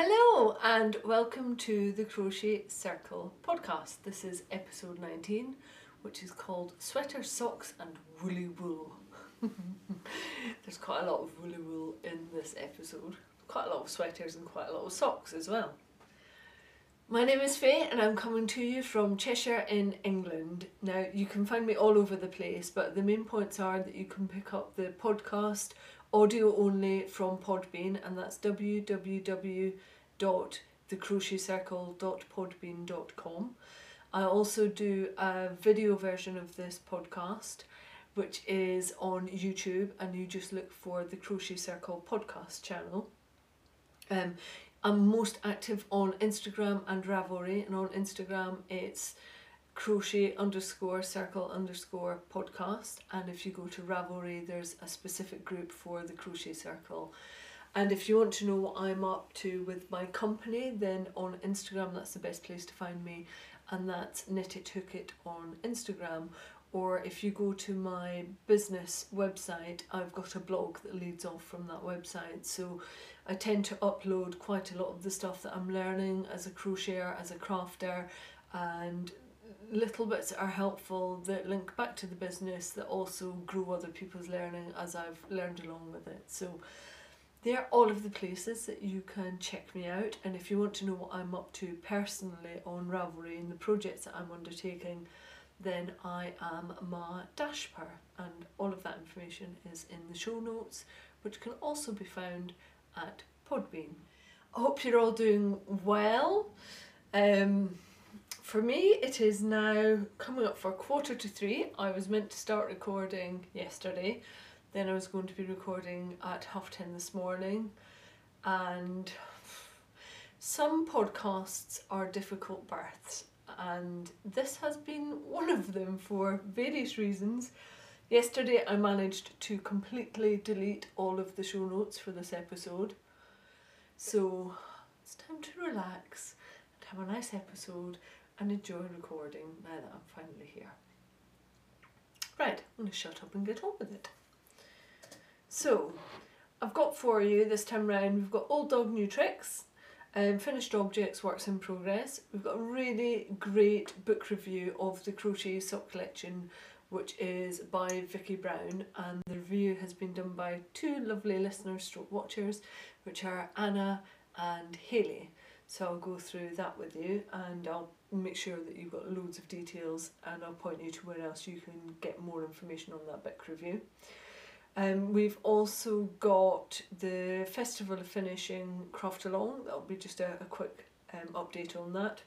Hello and welcome to the Crochet Circle podcast. This is episode 19, which is called Sweater, Socks and Woolly Wool. There's quite a lot of woolly wool in this episode, quite a lot of sweaters and quite a lot of socks as well. My name is Faye and I'm coming to you from Cheshire in England. Now, you can find me all over the place, but the main points are that you can pick up the podcast audio only from Podbean, and that's www.thecrochetcircle.podbean.com. I also do a video version of this podcast, which is on YouTube, and you just look for the Crochet Circle podcast channel. Um, I'm most active on Instagram and Ravelry, and on Instagram it's crochet underscore circle underscore podcast. And if you go to Ravelry there's a specific group for the crochet circle. And if you want to know what I'm up to with my company then on Instagram that's the best place to find me. And that's knit it hook it on Instagram. Or if you go to my business website I've got a blog that leads off from that website. So I tend to upload quite a lot of the stuff that I'm learning as a crocheter as a crafter and little bits are helpful that link back to the business that also grow other people's learning as I've learned along with it. So they're all of the places that you can check me out and if you want to know what I'm up to personally on Ravelry and the projects that I'm undertaking then I am Ma Dashper and all of that information is in the show notes which can also be found at Podbean. I hope you're all doing well. Um, for me, it is now coming up for quarter to three. I was meant to start recording yesterday, then I was going to be recording at half ten this morning, and some podcasts are difficult births, and this has been one of them for various reasons. Yesterday, I managed to completely delete all of the show notes for this episode, so it's time to relax and have a nice episode and enjoy recording now that I'm finally here. Right, I'm going to shut up and get on with it. So, I've got for you this time round, we've got Old Dog New Tricks, um, Finished Objects Works in Progress. We've got a really great book review of the Crochet Sock Collection, which is by Vicky Brown, and the review has been done by two lovely listeners stroke watchers, which are Anna and Haley. So I'll go through that with you and I'll make sure that you've got loads of details and I'll point you to where else you can get more information on that book review. Um, we've also got the Festival of Finishing Craft Along, that'll be just a, a quick um, update on that.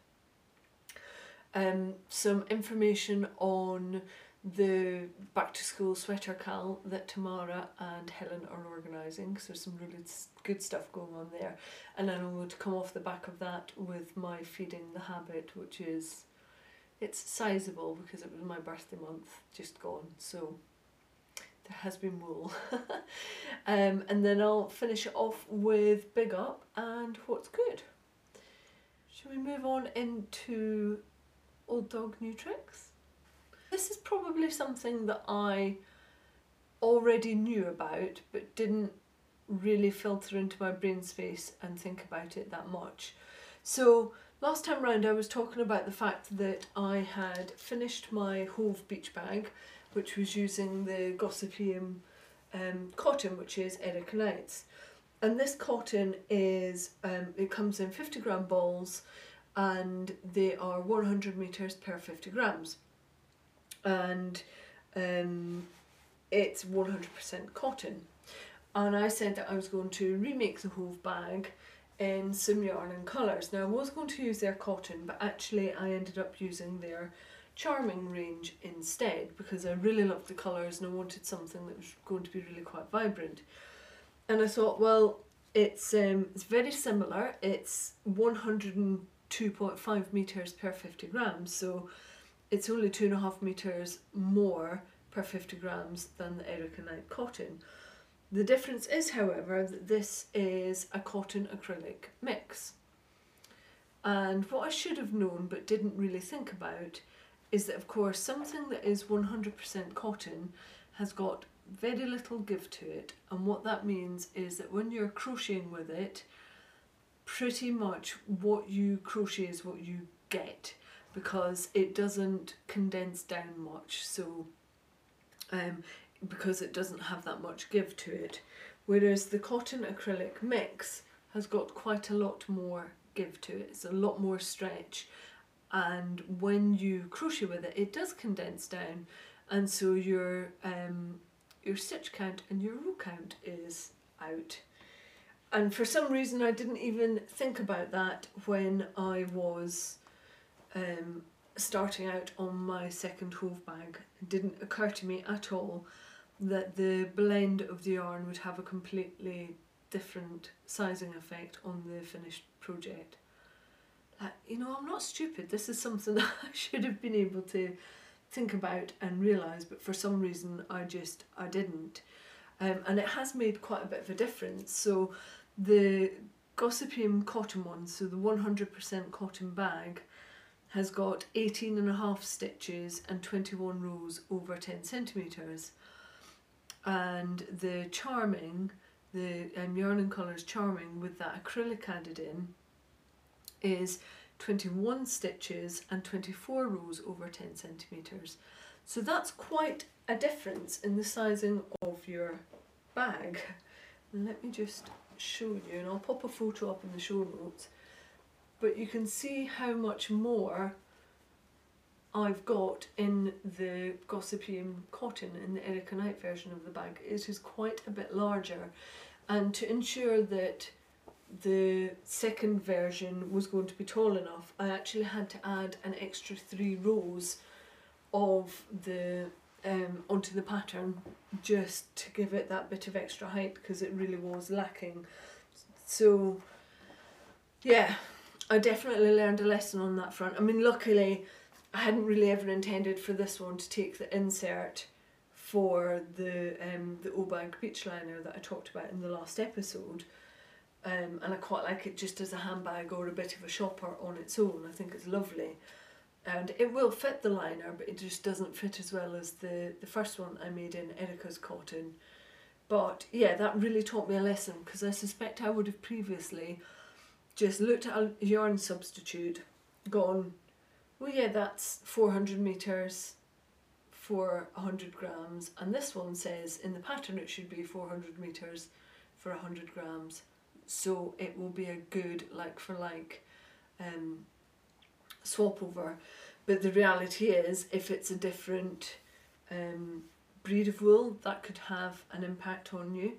Um, some information on the back to school sweater cal that Tamara and Helen are organising. So there's some really good stuff going on there. And then going to come off the back of that with my feeding the habit, which is it's sizable because it was my birthday month just gone. So there has been wool. um, and then I'll finish it off with big up and what's good. Shall we move on into old dog new tricks? This is probably something that I already knew about but didn't really filter into my brain space and think about it that much. So last time round I was talking about the fact that I had finished my Hove beach bag which was using the Gossypium um, cotton which is Erika Knight's and this cotton is um, it comes in 50 gram balls and they are 100 meters per 50 grams and um, it's 100% cotton. And I said that I was going to remake the whole bag in some yarn and colours. Now I was going to use their cotton, but actually I ended up using their charming range instead because I really loved the colours and I wanted something that was going to be really quite vibrant. And I thought, well, it's um, it's very similar. It's 102.5 meters per 50 grams, so it's only two and a half meters more per 50 grams than the Erika Knight cotton. The difference is, however, that this is a cotton acrylic mix. And what I should have known but didn't really think about is that, of course, something that is 100% cotton has got very little give to it. And what that means is that when you're crocheting with it, pretty much what you crochet is what you get because it doesn't condense down much so um, because it doesn't have that much give to it. Whereas the cotton acrylic mix has got quite a lot more give to it it's a lot more stretch and when you crochet with it it does condense down and so your um, your stitch count and your row count is out. And for some reason I didn't even think about that when I was um, starting out on my second hove bag. Didn't occur to me at all that the blend of the yarn would have a completely different sizing effect on the finished project. Like, you know, I'm not stupid. This is something that I should have been able to think about and realise, but for some reason I just, I didn't. Um, and it has made quite a bit of a difference. So the Gossypium cotton one, so the 100% cotton bag, has got 18 and a half stitches and 21 rows over 10 centimetres. And the Charming, the um, Yarn and Colours Charming with that acrylic added in, is 21 stitches and 24 rows over 10 centimetres. So that's quite a difference in the sizing of your bag. let me just show you, and I'll pop a photo up in the show notes, but you can see how much more I've got in the Gossypium cotton in the Erika Knight version of the bag. It is quite a bit larger and to ensure that the second version was going to be tall enough I actually had to add an extra three rows of the um, onto the pattern just to give it that bit of extra height because it really was lacking. So yeah, I definitely learned a lesson on that front. I mean, luckily I hadn't really ever intended for this one to take the insert for the um, the Obag beach liner that I talked about in the last episode. Um, and I quite like it just as a handbag or a bit of a shopper on its own. I think it's lovely and it will fit the liner but it just doesn't fit as well as the the first one I made in Erika's cotton but yeah that really taught me a lesson because I suspect I would have previously just looked at a yarn substitute gone well yeah that's 400 meters for 100 grams and this one says in the pattern it should be 400 meters for 100 grams so it will be a good like for like um, swap over. But the reality is, if it's a different um, breed of wool, that could have an impact on you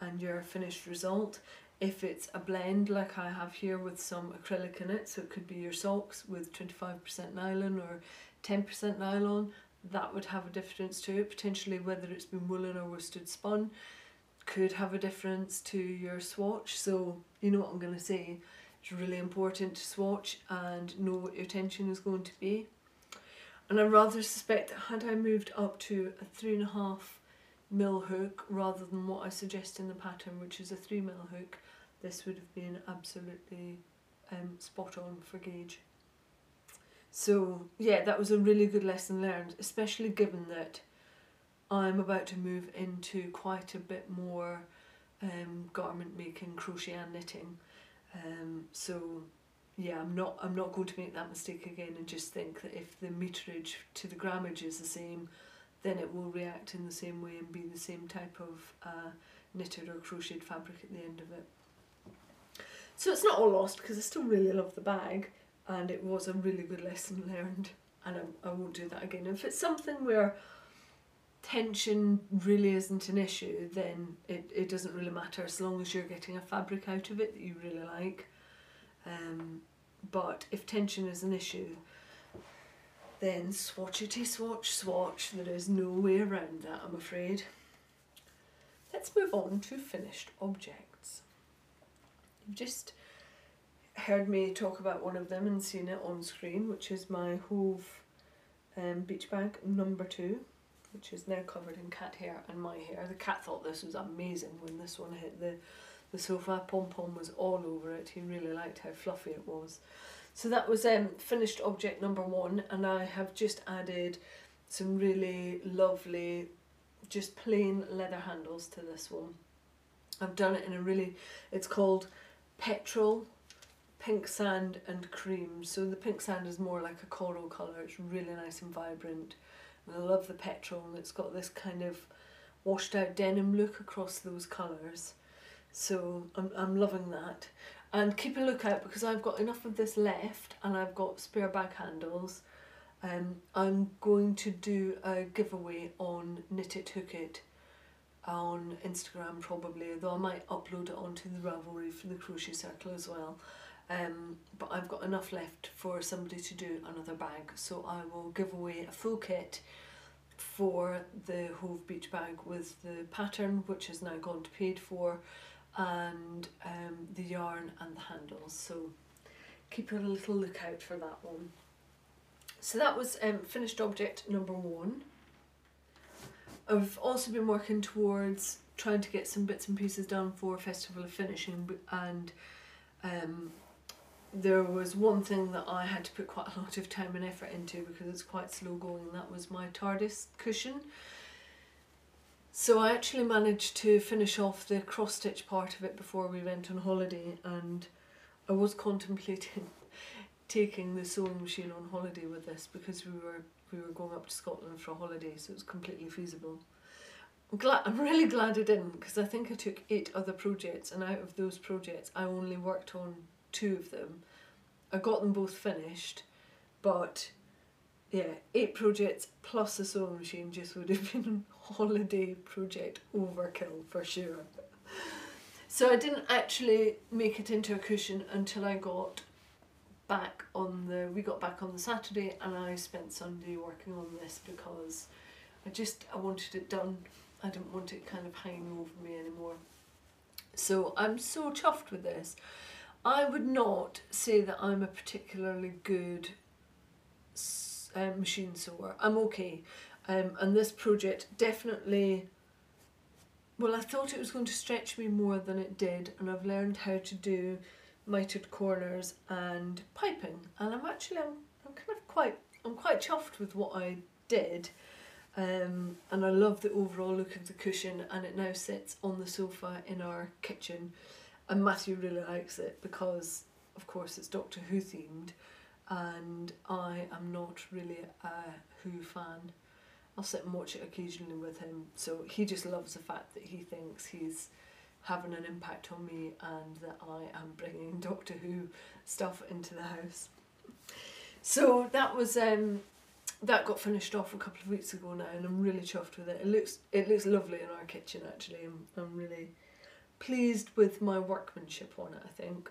and your finished result. If it's a blend like I have here with some acrylic in it, so it could be your socks with 25% nylon or 10% nylon, that would have a difference to it. Potentially whether it's been woolen or worsted spun could have a difference to your swatch. So you know what I'm going to say. It's really important to swatch and know what your tension is going to be. And I rather suspect that had I moved up to a three and a half mil hook rather than what I suggest in the pattern, which is a three mil hook, this would have been absolutely um, spot on for gauge. So yeah, that was a really good lesson learned, especially given that I'm about to move into quite a bit more um, garment making, crochet and knitting. Um, so yeah, I'm not I'm not going to make that mistake again and just think that if the meterage to the grammage is the same, then it will react in the same way and be the same type of uh, knitted or crocheted fabric at the end of it. So it's not all lost because I still really love the bag and it was a really good lesson learned and I, I won't do that again. If it's something where tension really isn't an issue, then it, it doesn't really matter as long as you're getting a fabric out of it that you really like. Um, but if tension is an issue, then swatchity swatch swatch. There is no way around that, I'm afraid. Let's move on to finished objects. Just heard me talk about one of them and seen it on screen, which is my Hove um, beach bag number two which is now covered in cat hair and my hair. The cat thought this was amazing when this one hit the, the sofa. Pom Pom was all over it. He really liked how fluffy it was. So that was um, finished object number one and I have just added some really lovely just plain leather handles to this one. I've done it in a really, it's called Petrol pink sand and cream. So the pink sand is more like a coral colour. It's really nice and vibrant. And I love the petrol and it's got this kind of washed out denim look across those colours. So I'm, I'm loving that. And keep a lookout because I've got enough of this left and I've got spare bag handles. Um, I'm going to do a giveaway on Knit It Hook It on Instagram probably, though I might upload it onto the Ravelry for the Crochet Circle as well. Um, but I've got enough left for somebody to do another bag, so I will give away a full kit for the Hove Beach bag with the pattern, which has now gone to paid for, and um, the yarn and the handles. So keep a little lookout for that one. So that was um, finished object number one. I've also been working towards trying to get some bits and pieces done for Festival of Finishing and um, there was one thing that I had to put quite a lot of time and effort into because it's quite slow going that was my TARDIS cushion. So I actually managed to finish off the cross stitch part of it before we went on holiday and I was contemplating taking the sewing machine on holiday with this because we were we were going up to Scotland for a holiday, so it was completely feasible. I'm, glad, I'm really glad I didn't because I think I took eight other projects, and out of those projects, I only worked on two of them. I got them both finished, but yeah, eight projects plus a sewing machine just would have been holiday project overkill for sure. So I didn't actually make it into a cushion until I got back on the we got back on the Saturday and I spent Sunday working on this because I just I wanted it done. I didn't want it kind of hanging over me anymore. So I'm so chuffed with this. I would not say that I'm a particularly good uh, machine sewer. I'm okay. Um, and this project definitely, well, I thought it was going to stretch me more than it did, and I've learned how to do mitered corners and piping. And I'm actually I'm, I'm kind of quite I'm quite chuffed with what I did. Um, and I love the overall look of the cushion and it now sits on the sofa in our kitchen. And Matthew really likes it because of course it's Doctor Who themed. And I am not really a Who fan. I'll sit and watch it occasionally with him. So he just loves the fact that he thinks he's having an impact on me and that I am bringing Doctor Who stuff into the house. So that was um, that got finished off a couple of weeks ago now, and I'm really chuffed with it. It looks it looks lovely in our kitchen actually. I'm I'm really pleased with my workmanship on it. I think.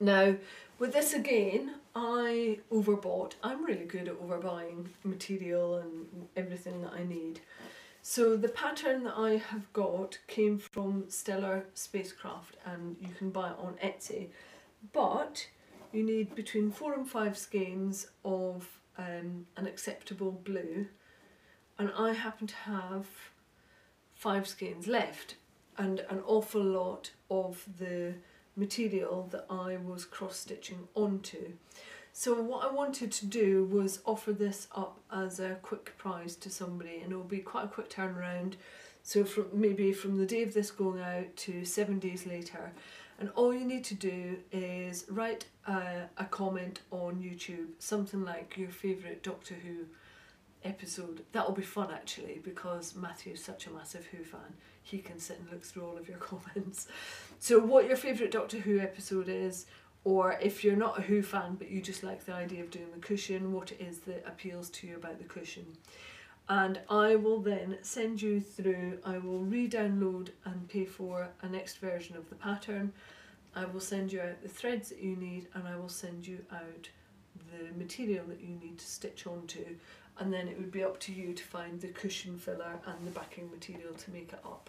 Now, with this again, I overbought. I'm really good at overbuying material and everything that I need. So the pattern that I have got came from Stellar Spacecraft and you can buy it on Etsy. But you need between four and five skeins of um, an acceptable blue and I happen to have five skeins left and an awful lot of the material that I was cross stitching onto. So what I wanted to do was offer this up as a quick prize to somebody and it will be quite a quick turnaround. So from maybe from the day of this going out to seven days later. And all you need to do is write a, a comment on YouTube, something like your favourite Doctor Who episode. That'll be fun actually because Matthew is such a massive Who fan. He can sit and look through all of your comments. So what your favourite Doctor Who episode is, or if you're not a Who fan but you just like the idea of doing the cushion, what it is that appeals to you about the cushion. And I will then send you through, I will re-download and pay for a next version of the pattern. I will send you out the threads that you need and I will send you out the material that you need to stitch onto and then it would be up to you to find the cushion filler and the backing material to make it up.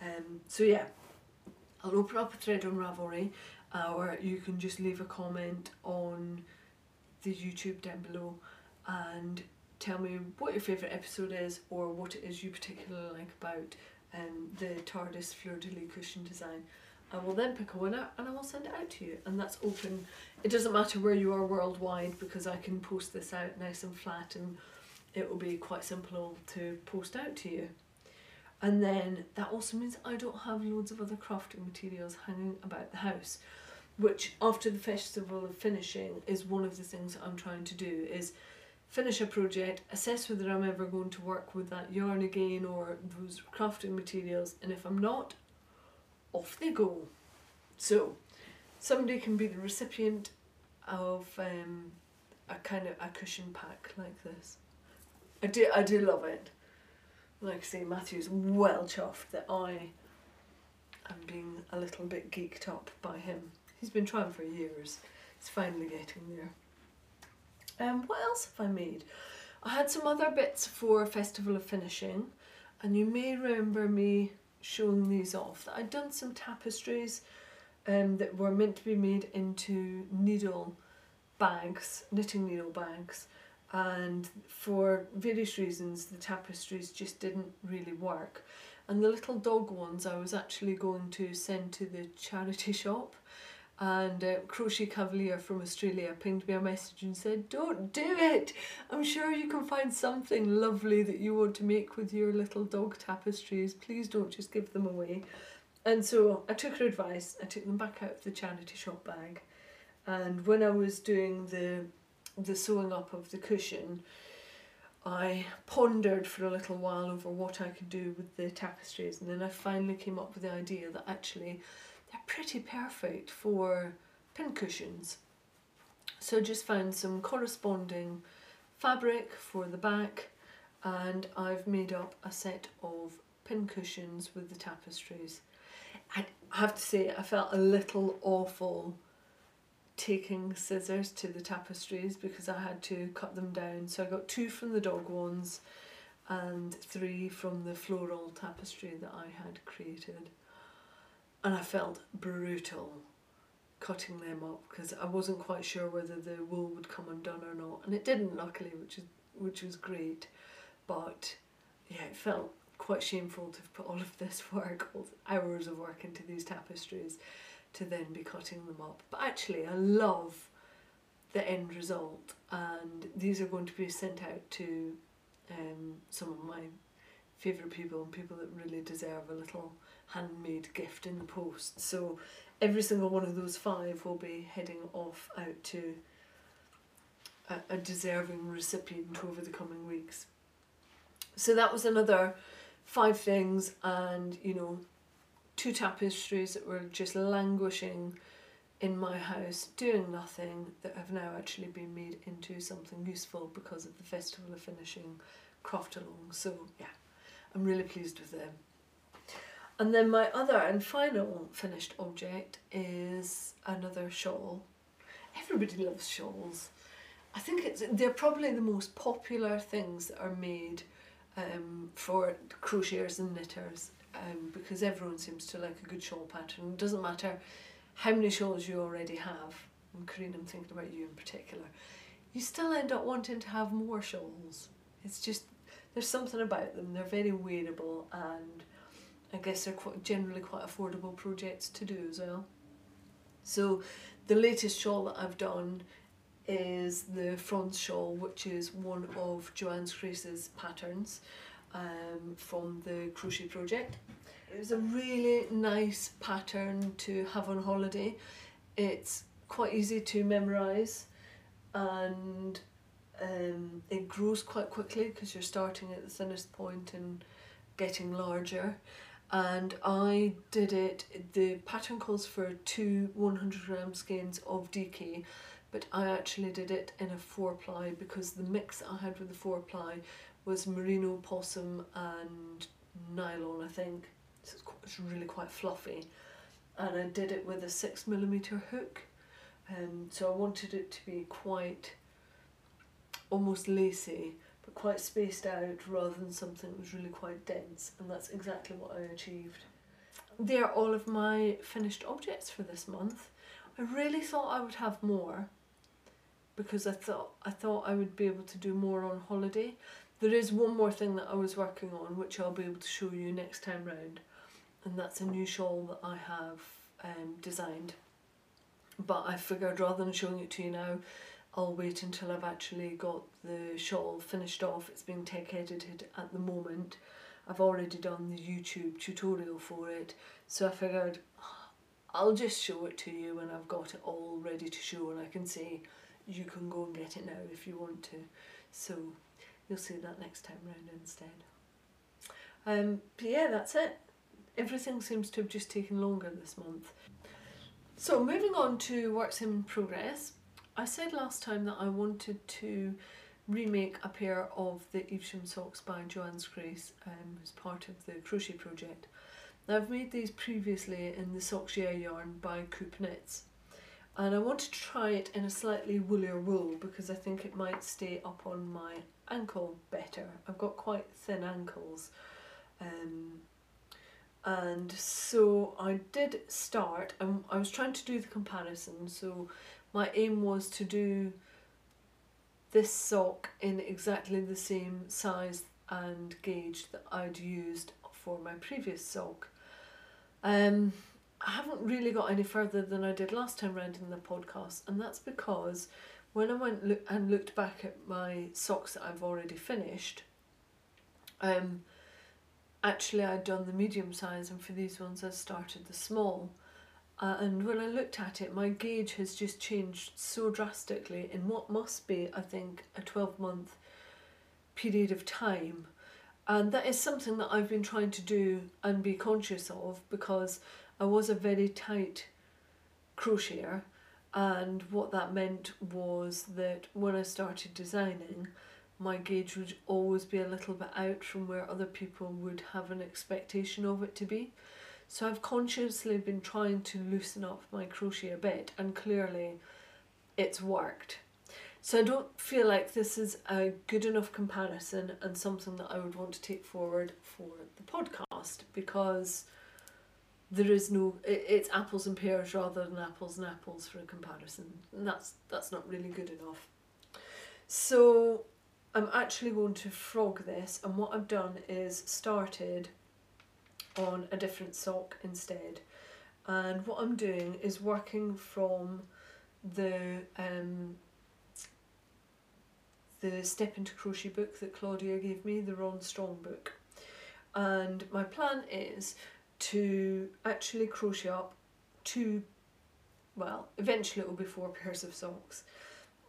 Um, so yeah, I'll open up a thread on Ravelry or you can just leave a comment on the YouTube down below and tell me what your favourite episode is or what it is you particularly like about um, the TARDIS fleur-de-lis cushion design. I will then pick a winner and I will send it out to you and that's open. It doesn't matter where you are worldwide because I can post this out nice and flat and it will be quite simple to post out to you. And then that also means I don't have loads of other crafting materials hanging about the house which after the festival of finishing is one of the things I'm trying to do is finish a project, assess whether I'm ever going to work with that yarn again or those crafting materials, and if I'm not, off they go. So somebody can be the recipient of um, a kind of a cushion pack like this. I do I do love it. Like I say, Matthew's well chuffed that I am being a little bit geeked up by him. He's been trying for years. He's finally getting there. Um, what else have I made? I had some other bits for Festival of Finishing, and you may remember me showing these off. I'd done some tapestries um, that were meant to be made into needle bags, knitting needle bags, and for various reasons the tapestries just didn't really work. And the little dog ones I was actually going to send to the charity shop and uh, Crochet Cavalier from Australia pinged me a message and said, Don't do it! I'm sure you can find something lovely that you want to make with your little dog tapestries. Please don't just give them away. And so I took her advice, I took them back out of the charity shop bag. And when I was doing the the sewing up of the cushion, I pondered for a little while over what I could do with the tapestries, and then I finally came up with the idea that actually pretty perfect for pin cushions. So just found some corresponding fabric for the back, and I've made up a set of pin cushions with the tapestries. I have to say, I felt a little awful taking scissors to the tapestries because I had to cut them down. So I got two from the dog ones and three from the floral tapestry that I had created. And I felt brutal cutting them up because I wasn't quite sure whether the wool would come undone or not. And it didn't luckily, which is which was great. But yeah, it felt quite shameful to put all of this work, all hours of work into these tapestries to then be cutting them up. But actually, I love the end result, and these are going to be sent out to um, some of my favourite people and people that really deserve a little handmade gift in the post. So every single one of those five will be heading off out to a, a deserving recipient over the coming weeks. So that was another five things, and you know, two tapestries that were just languishing in my house doing nothing that have now actually been made into something useful because of the Festival of Finishing craft along. So yeah, I'm really pleased with them. And then my other and final finished object is another shawl. Everybody loves shawls. I think it's they're probably the most popular things that are made um, for crocheters and knitters um, because everyone seems to like a good shawl pattern. It doesn't matter how many shawls you already have, and Corinne, I'm thinking about you in particular, you still end up wanting to have more shawls. It's just, there's something about them, they're very wearable and I guess they're quite generally quite affordable projects to do as well. So the latest shawl that I've done is the Franz shawl, which is one of Joanne Scrace's patterns um, from the crochet project. It was a really nice pattern to have on holiday. It's quite easy to memorise and um, it grows quite quickly because you're starting at the thinnest point and getting larger and I did it, the pattern calls for two 100 gram skeins of DK but I actually did it in a four ply because the mix I had with the four ply was merino possum and nylon I think. So it's, it's really quite fluffy. And I did it with a six millimeter hook. Um, so I wanted it to be quite almost lacy but quite spaced out rather than something that was really quite dense and that's exactly what I achieved. They are all of my finished objects for this month. I really thought I would have more because I thought I thought I would be able to do more on holiday there is one more thing that I was working on which I'll be able to show you next time round and that's a new shawl that I have um, designed but I figured rather than showing it to you now I'll wait until I've actually got the shawl finished off. It's being tech edited at the moment. I've already done the YouTube tutorial for it so I figured I'll just show it to you when I've got it all ready to show and I can say you can go and get it now if you want to. So you'll see that next time round instead. Um, but yeah, that's it. Everything seems to have just taken longer this month. So moving on to works in progress. I said last time that I wanted to remake a pair of the Evesham socks by Joanne Scrace um, as part of the crochet project. Now I've made these previously in the Socks Yeah yarn by Coop Knits and I wanted to try it in a slightly woolier wool because I think it might stay up on my ankle better. I've got quite thin ankles um, and so I did start and I was trying to do the comparison so my aim was to do this sock in exactly the same size and gauge that I'd used for my previous sock. Um, I haven't really got any further than I did last time round in the podcast, and that's because when I went look and looked back at my socks that I've already finished, um, actually I'd done the medium size, and for these ones I started the small. Uh, and when I looked at it, my gauge has just changed so drastically in what must be, I think, a 12 month period of time. And that is something that I've been trying to do and be conscious of because I was a very tight crocheter. And what that meant was that when I started designing, my gauge would always be a little bit out from where other people would have an expectation of it to be. So I've consciously been trying to loosen up my crochet a bit and clearly it's worked. So I don't feel like this is a good enough comparison and something that I would want to take forward for the podcast because there is no it's apples and pears rather than apples and apples for a comparison and that's that's not really good enough so i'm actually going to frog this and what i've done is started on a different sock instead. And what I'm doing is working from the um, the Step into Crochet book that Claudia gave me, the Rohn Strong book. And my plan is to actually crochet up two, well, eventually it will be four pairs of socks,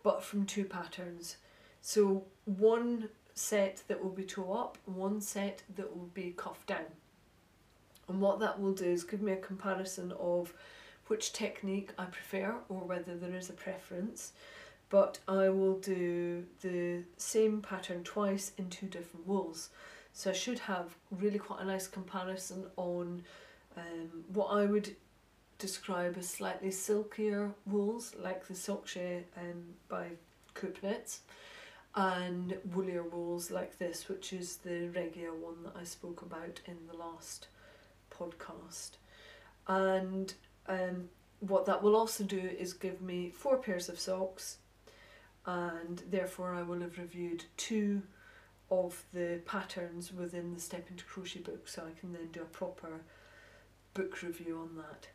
but from two patterns. So one set that will be toe up, one set that will be cuff down. And what that will do is give me a comparison of which technique I prefer or whether there is a preference. But I will do the same pattern twice in two different wools. So I should have really quite a nice comparison on um, what I would describe as slightly silkier wools like the Socks Yeah um, by Coop Knits and woolier wools like this which is the Regia one that I spoke about in the last podcast. And um, what that will also do is give me four pairs of socks, and therefore I will have reviewed two of the patterns within the Step into Crochet book, so I can then do a proper book review on that.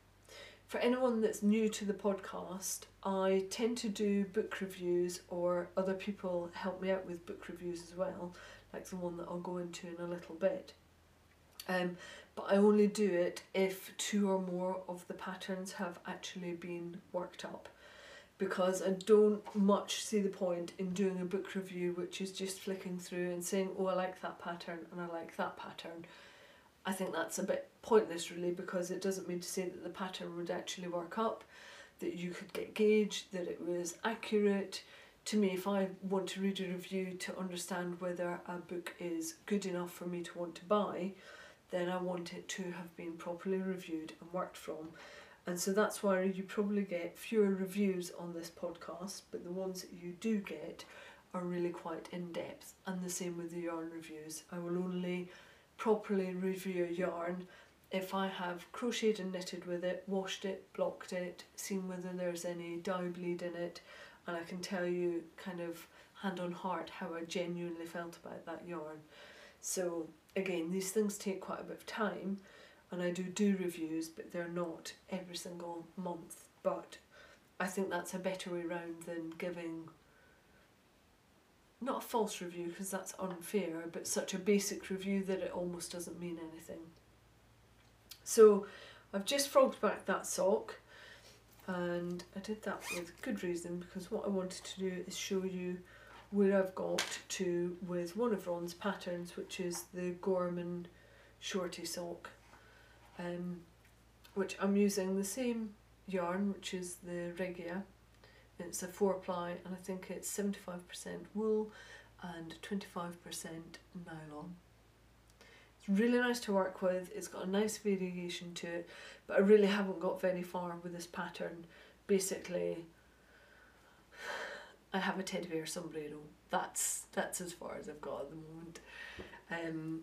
For anyone that's new to the podcast, I tend to do book reviews, or other people help me out with book reviews as well, like the one that I'll go into in a little bit. Um, but I only do it if two or more of the patterns have actually been worked up because I don't much see the point in doing a book review which is just flicking through and saying oh I like that pattern and I like that pattern. I think that's a bit pointless really because it doesn't mean to say that the pattern would actually work up, that you could get gauged, that it was accurate. To me, if I want to read a review to understand whether a book is good enough for me to want to buy, then I want it to have been properly reviewed and worked from. And so that's why you probably get fewer reviews on this podcast, but the ones that you do get are really quite in depth. And the same with the yarn reviews. I will only properly review a yarn if I have crocheted and knitted with it, washed it, blocked it, seen whether there's any dye bleed in it, and I can tell you kind of hand on heart how I genuinely felt about that yarn. So again, these things take quite a bit of time and I do do reviews, but they're not every single month. But I think that's a better way round than giving not a false review because that's unfair, but such a basic review that it almost doesn't mean anything. So I've just frogged back that sock and I did that with good reason because what I wanted to do is show you where I've got to with one of Rohn's patterns which is the Gorman shorty sock um, which I'm using the same yarn which is the Regia it's a four ply and I think it's 75% wool and 25% nylon It's really nice to work with. It's got a nice variation to it, but I really haven't got very far with this pattern. Basically, I have a teddy bear sombrero. That's that's as far as I've got at the moment. Um,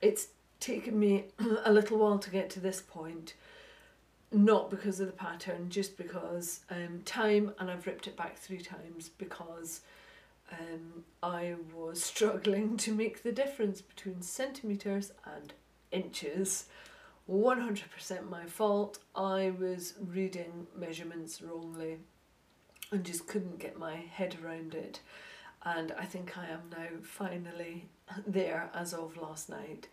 it's taken me a little while to get to this point, not because of the pattern, just because um, time, and I've ripped it back three times because um, I was struggling to make the difference between centimetres and inches. 100% my fault. I was reading measurements wrongly and just couldn't get my head around it. And I think I am now finally there as of last night.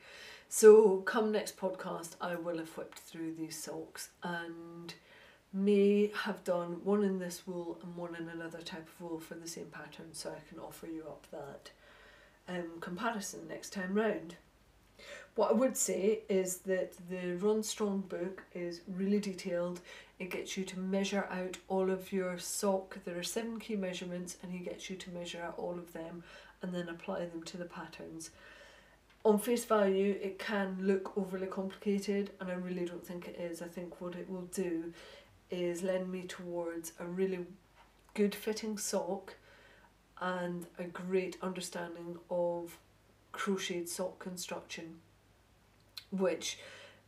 So, come next podcast, I will have whipped through these socks and may have done one in this wool and one in another type of wool for the same pattern so I can offer you up that um, comparison next time round. What I would say is that the Rohn Strong book is really detailed. It gets you to measure out all of your sock. There are seven key measurements and he gets you to measure out all of them and then apply them to the patterns. On face value, it can look overly complicated and I really don't think it is. I think what it will do is lend me towards a really good fitting sock and a great understanding of crocheted sock construction which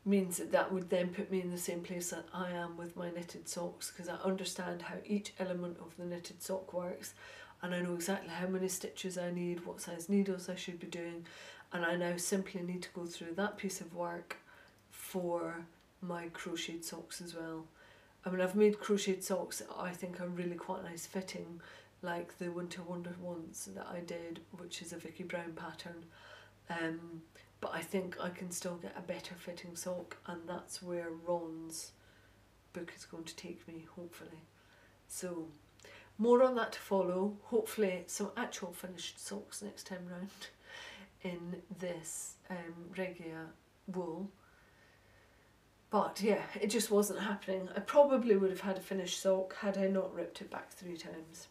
means that that would then put me in the same place that I am with my knitted socks because I understand how each element of the knitted sock works and I know exactly how many stitches I need, what size needles I should be doing and I now simply need to go through that piece of work for my crocheted socks as well. I mean, I've made crocheted socks that I think are really quite nice fitting, like the Winter Wonder ones that I did, which is a Vicky Brown pattern. Um, but I think I can still get a better fitting sock, and that's where Rohn's book is going to take me, hopefully. So, more on that to follow. Hopefully, some actual finished socks next time round in this um, Regia wool. But yeah, it just wasn't happening. I probably would have had a finished sock had I not ripped it back three times.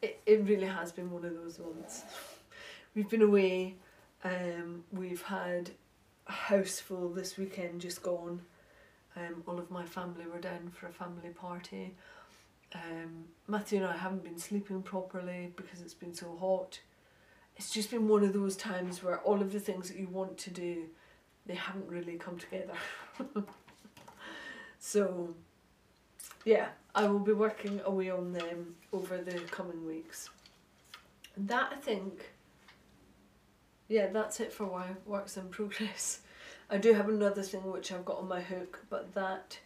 It, it really has been one of those months. We've been away, um, we've had a house full this weekend just gone. Um, all of my family were down for a family party. Um, Matthew and I haven't been sleeping properly because it's been so hot. It's just been one of those times where all of the things that you want to do they haven't really come together. so, yeah, I will be working away on them over the coming weeks. That I think, yeah, that's it for why works in progress. I do have another thing which I've got on my hook, but that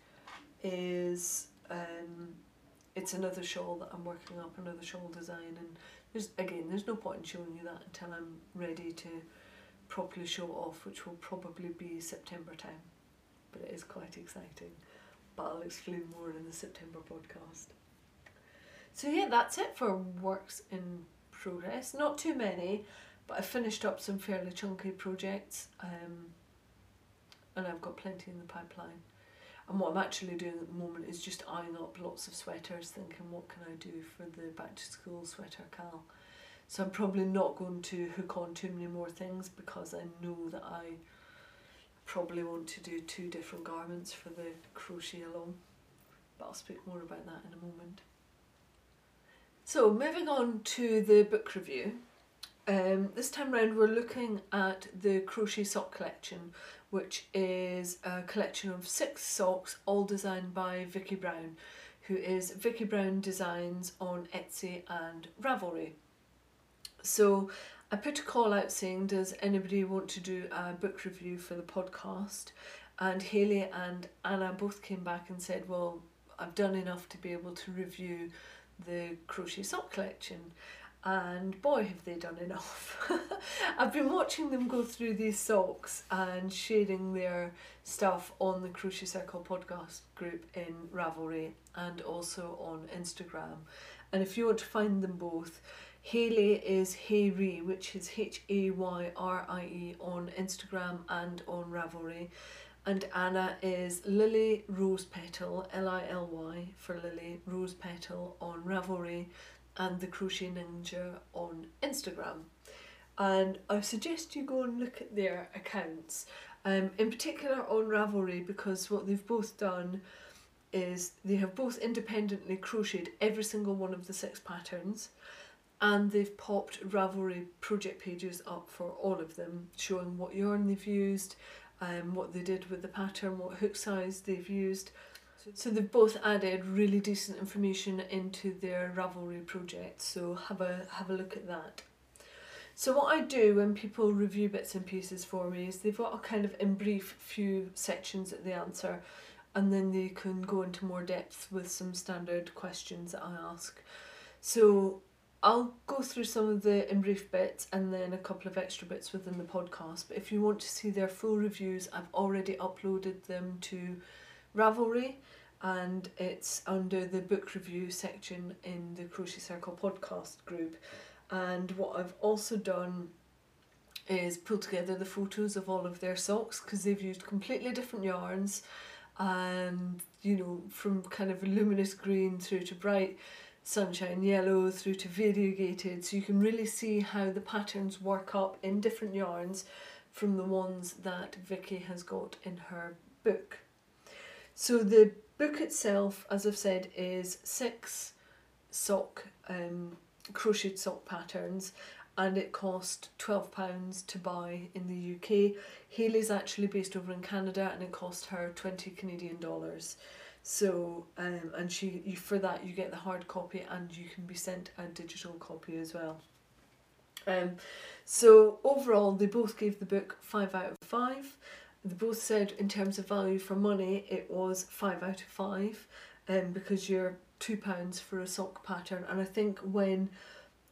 is um, it's another shawl that I'm working up, another shawl design, and there's again, there's no point in showing you that until I'm ready to properly show off, which will probably be September time. But it is quite exciting. But I'll explain more in the September podcast. So yeah, that's it for works in progress. Not too many, but I finished up some fairly chunky projects. Um, and I've got plenty in the pipeline. And what I'm actually doing at the moment is just eyeing up lots of sweaters, thinking what can I do for the back to school sweater cal. So I'm probably not going to hook on too many more things because I know that I probably want to do two different garments for the crochet along. But I'll speak more about that in a moment. So moving on to the book review. Um, this time round we're looking at the Crochet Sock Collection which is a collection of six socks all designed by Vicky Brown who is Vicky Brown Designs on Etsy and Ravelry. So I put a call out saying, does anybody want to do a book review for the podcast? And Haley and Anna both came back and said, well, I've done enough to be able to review the crochet sock collection. And boy have they done enough. I've been watching them go through these socks and sharing their stuff on the Crochet Circle podcast group in Ravelry and also on Instagram. And if you want to find them both, Hayley is Hayrie, which is H A Y R I E on Instagram and on Ravelry. And Anna is Lily Rose Petal, L I L Y for Lily Rose Petal on Ravelry and the Crochet Ninja on Instagram. And I suggest you go and look at their accounts, um, in particular on Ravelry, because what they've both done is they have both independently crocheted every single one of the six patterns and they've popped Ravelry project pages up for all of them, showing what yarn they've used, um, what they did with the pattern, what hook size they've used, so they've both added really decent information into their Ravelry project. So have a have a look at that. So what I do when people review bits and pieces for me is they've got a kind of in brief few sections that they answer and then they can go into more depth with some standard questions that I ask. So I'll go through some of the in brief bits and then a couple of extra bits within the podcast. But if you want to see their full reviews, I've already uploaded them to Ravelry and it's under the book review section in the Crochet Circle podcast group. And what I've also done is pull together the photos of all of their socks because they've used completely different yarns and you know from kind of luminous green through to bright sunshine yellow through to variegated so you can really see how the patterns work up in different yarns from the ones that Vicky has got in her book. So the book itself, as I've said, is six sock um, crocheted sock patterns and it cost £12 to buy in the UK. Hayley's actually based over in Canada and it cost her 20 Canadian dollars. So, um, and she you, for that you get the hard copy and you can be sent a digital copy as well. Um, so overall, they both gave the book 5 out of 5 they both said in terms of value for money it was five out of five um, because you're two pounds for a sock pattern. And I think when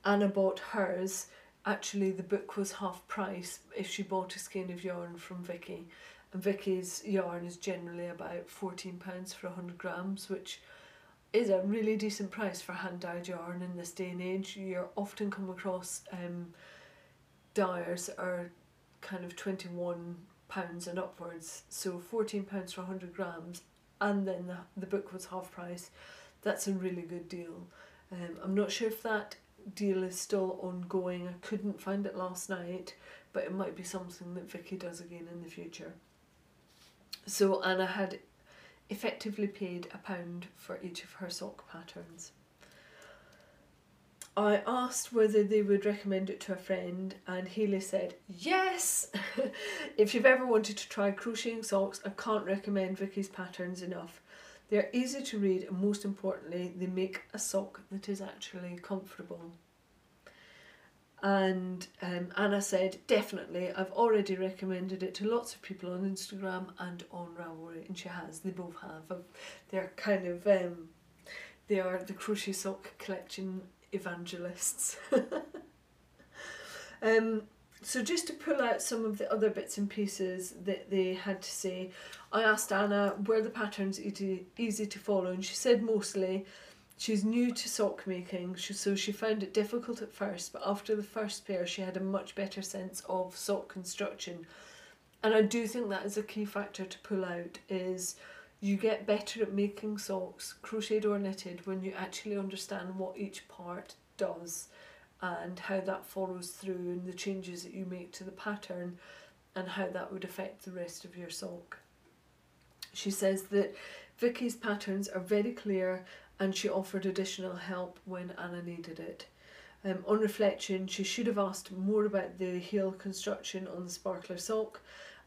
Anna bought hers actually the book was half price if she bought a skein of yarn from Vicky. And Vicky's yarn is generally about 14 pounds for 100 grams which is a really decent price for hand dyed yarn in this day and age. You're often come across um, dyers are kind of 21 pounds and upwards. So fourteen pounds for hundred grams, and then the the book was half price. That's a really good deal. Um, I'm not sure if that deal is still ongoing. I couldn't find it last night, but it might be something that Vicky does again in the future. So Anna had effectively paid a pound for each of her sock patterns. I asked whether they would recommend it to a friend, and Hayley said yes. if you've ever wanted to try crocheting socks, I can't recommend Vicky's patterns enough. They're easy to read, and most importantly, they make a sock that is actually comfortable. And um, Anna said, definitely, I've already recommended it to lots of people on Instagram and on Ravelry, and she has, they both have. They're kind of, um, they are the crochet sock collection evangelists. um, so just to pull out some of the other bits and pieces that they had to say, I asked Anna were the patterns easy, easy to follow and she said mostly she's new to sock making so she found it difficult at first but after the first pair she had a much better sense of sock construction and I do think that is a key factor to pull out is you get better at making socks, crocheted or knitted, when you actually understand what each part does and how that follows through and the changes that you make to the pattern and how that would affect the rest of your sock. She says that Vicky's patterns are very clear and she offered additional help when Anna needed it. Um, on reflection, she should have asked more about the heel construction on the sparkler sock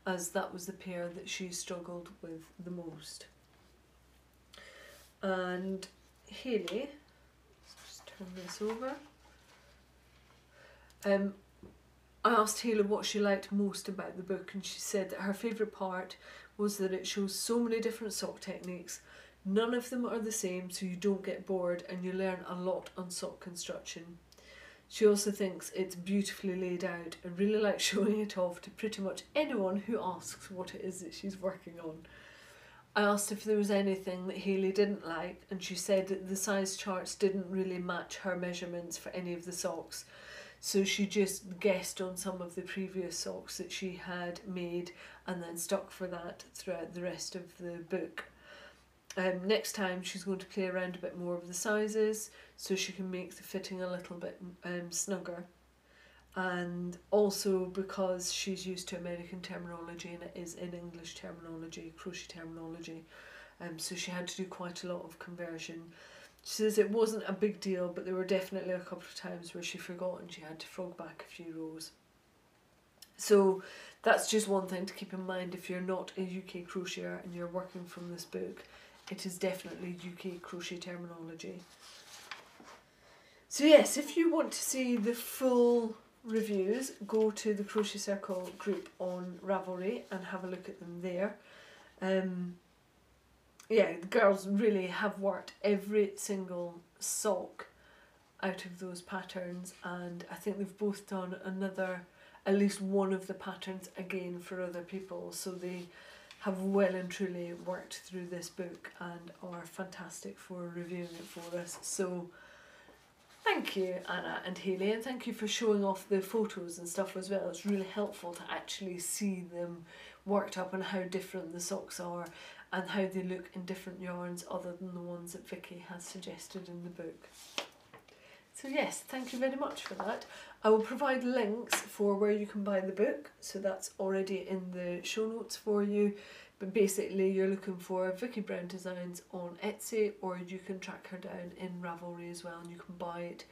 as that was the pair that she struggled with the most. And Hayley, just turn this over. Um, I asked Haley what she liked most about the book, and she said that her favourite part was that it shows so many different sock techniques. None of them are the same, so you don't get bored and you learn a lot on sock construction. She also thinks it's beautifully laid out and really likes showing it off to pretty much anyone who asks what it is that she's working on. I asked if there was anything that Hayley didn't like, and she said that the size charts didn't really match her measurements for any of the socks. So she just guessed on some of the previous socks that she had made and then stuck for that throughout the rest of the book. Um, next time she's going to play around a bit more with the sizes so she can make the fitting a little bit um, snugger and also because she's used to American terminology and it is in English terminology, crochet terminology, um, so she had to do quite a lot of conversion. She says it wasn't a big deal, but there were definitely a couple of times where she forgot and she had to frog back a few rows. So that's just one thing to keep in mind if you're not a UK crocheter and you're working from this book. It is definitely UK crochet terminology. So yes, if you want to see the full reviews, go to the Crochet Circle group on Ravelry and have a look at them there. Um, yeah, the girls really have worked every single sock out of those patterns and I think they've both done another, at least one of the patterns again for other people. So they have well and truly worked through this book and are fantastic for reviewing it for us. So Thank you, Anna and Hayley, and thank you for showing off the photos and stuff as well. It's really helpful to actually see them worked up and how different the socks are and how they look in different yarns other than the ones that Vicky has suggested in the book. So yes, thank you very much for that. I will provide links for where you can buy the book, so that's already in the show notes for you. But basically you're looking for Vicky Brown Designs on Etsy or you can track her down in Ravelry as well and you can buy it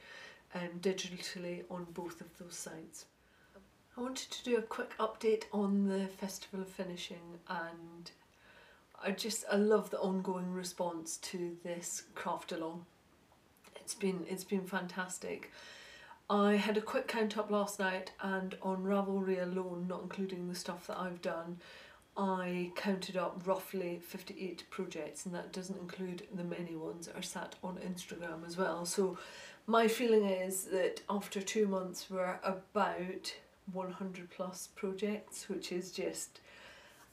um, digitally on both of those sites. I wanted to do a quick update on the Festival of Finishing and I just I love the ongoing response to this craft along. It's been it's been fantastic. I had a quick count up last night and on Ravelry alone, not including the stuff that I've done, I counted up roughly 58 projects and that doesn't include the many ones that are sat on Instagram as well. So my feeling is that after two months we're about 100 plus projects, which is just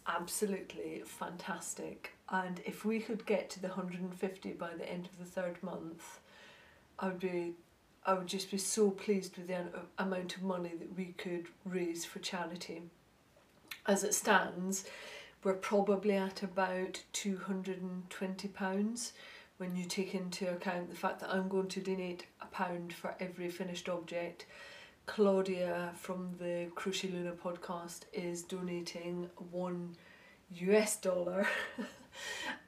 absolutely fantastic. And if we could get to the 150 by the end of the third month, I would be I would just be so pleased with the amount of money that we could raise for charity as it stands, we're probably at about £220 when you take into account the fact that I'm going to donate a pound for every finished object. Claudia from the Crochet Luna podcast is donating one US dollar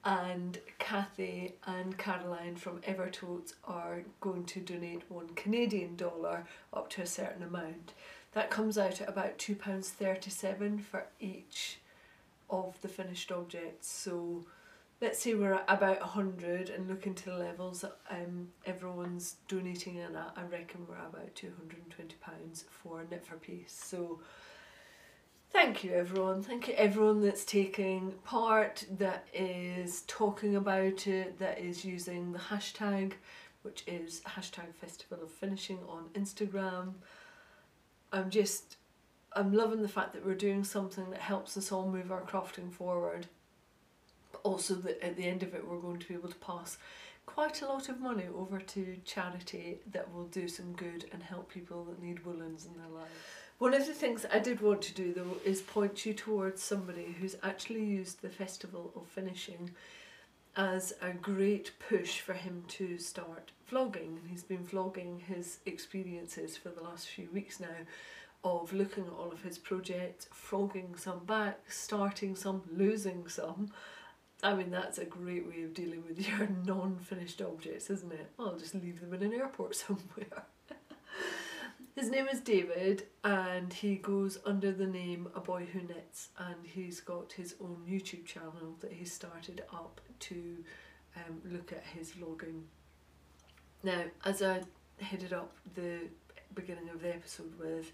and Kathy and Caroline from Evertotes are going to donate one Canadian dollar up to a certain amount. That comes out at about £2.37 for each of the finished objects. So let's say we're at about 100 and looking to the levels that um, everyone's donating in at, I reckon we're about £220 for Knit for Peace. So thank you everyone, thank you everyone that's taking part, that is talking about it, that is using the hashtag, which is hashtag Festival of Finishing on Instagram. I'm just, I'm loving the fact that we're doing something that helps us all move our crafting forward. But also that at the end of it we're going to be able to pass quite a lot of money over to charity that will do some good and help people that need woolens in their lives. One of the things I did want to do though is point you towards somebody who's actually used the Festival of Finishing as a great push for him to start vlogging. He's been vlogging his experiences for the last few weeks now of looking at all of his projects, frogging some back, starting some, losing some. I mean, that's a great way of dealing with your non-finished objects, isn't it? I'll just leave them in an airport somewhere. His name is David and he goes under the name A Boy Who Knits and he's got his own YouTube channel that he started up to um, look at his logging. Now, as I headed up the beginning of the episode with,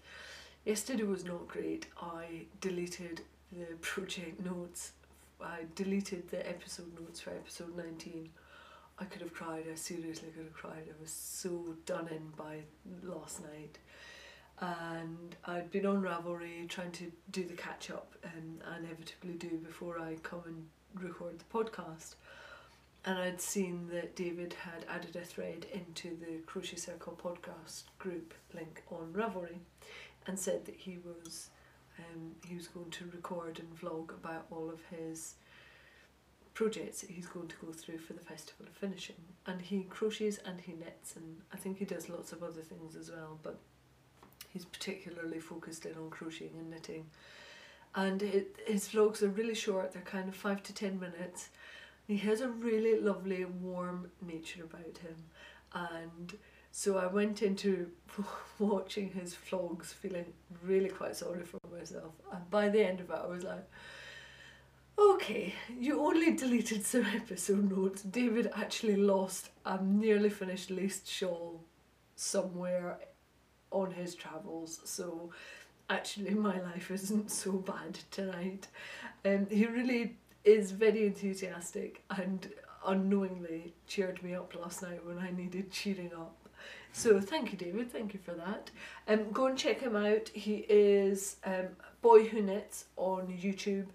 yesterday was not great. I deleted the project notes. I deleted the episode notes for episode 19 I could have cried. I seriously could have cried. I was so done in by last night. And I'd been on Ravelry trying to do the catch up, and I inevitably do before I come and record the podcast. And I'd seen that David had added a thread into the Crochet Circle podcast group link on Ravelry and said that he was um, he was going to record and vlog about all of his projects that he's going to go through for the Festival of Finishing. And he crochets and he knits, and I think he does lots of other things as well, but he's particularly focused in on crocheting and knitting. And it, his vlogs are really short, they're kind of five to ten minutes. He has a really lovely, warm nature about him. And so I went into watching his vlogs feeling really quite sorry for myself. And by the end of it, I was like, Okay, you only deleted some episode notes. David actually lost a nearly finished laced shawl somewhere on his travels, so actually my life isn't so bad tonight. Um, he really is very enthusiastic and unknowingly cheered me up last night when I needed cheering up. So thank you, David. Thank you for that. Um, go and check him out. He is um, Boy Who Knits on YouTube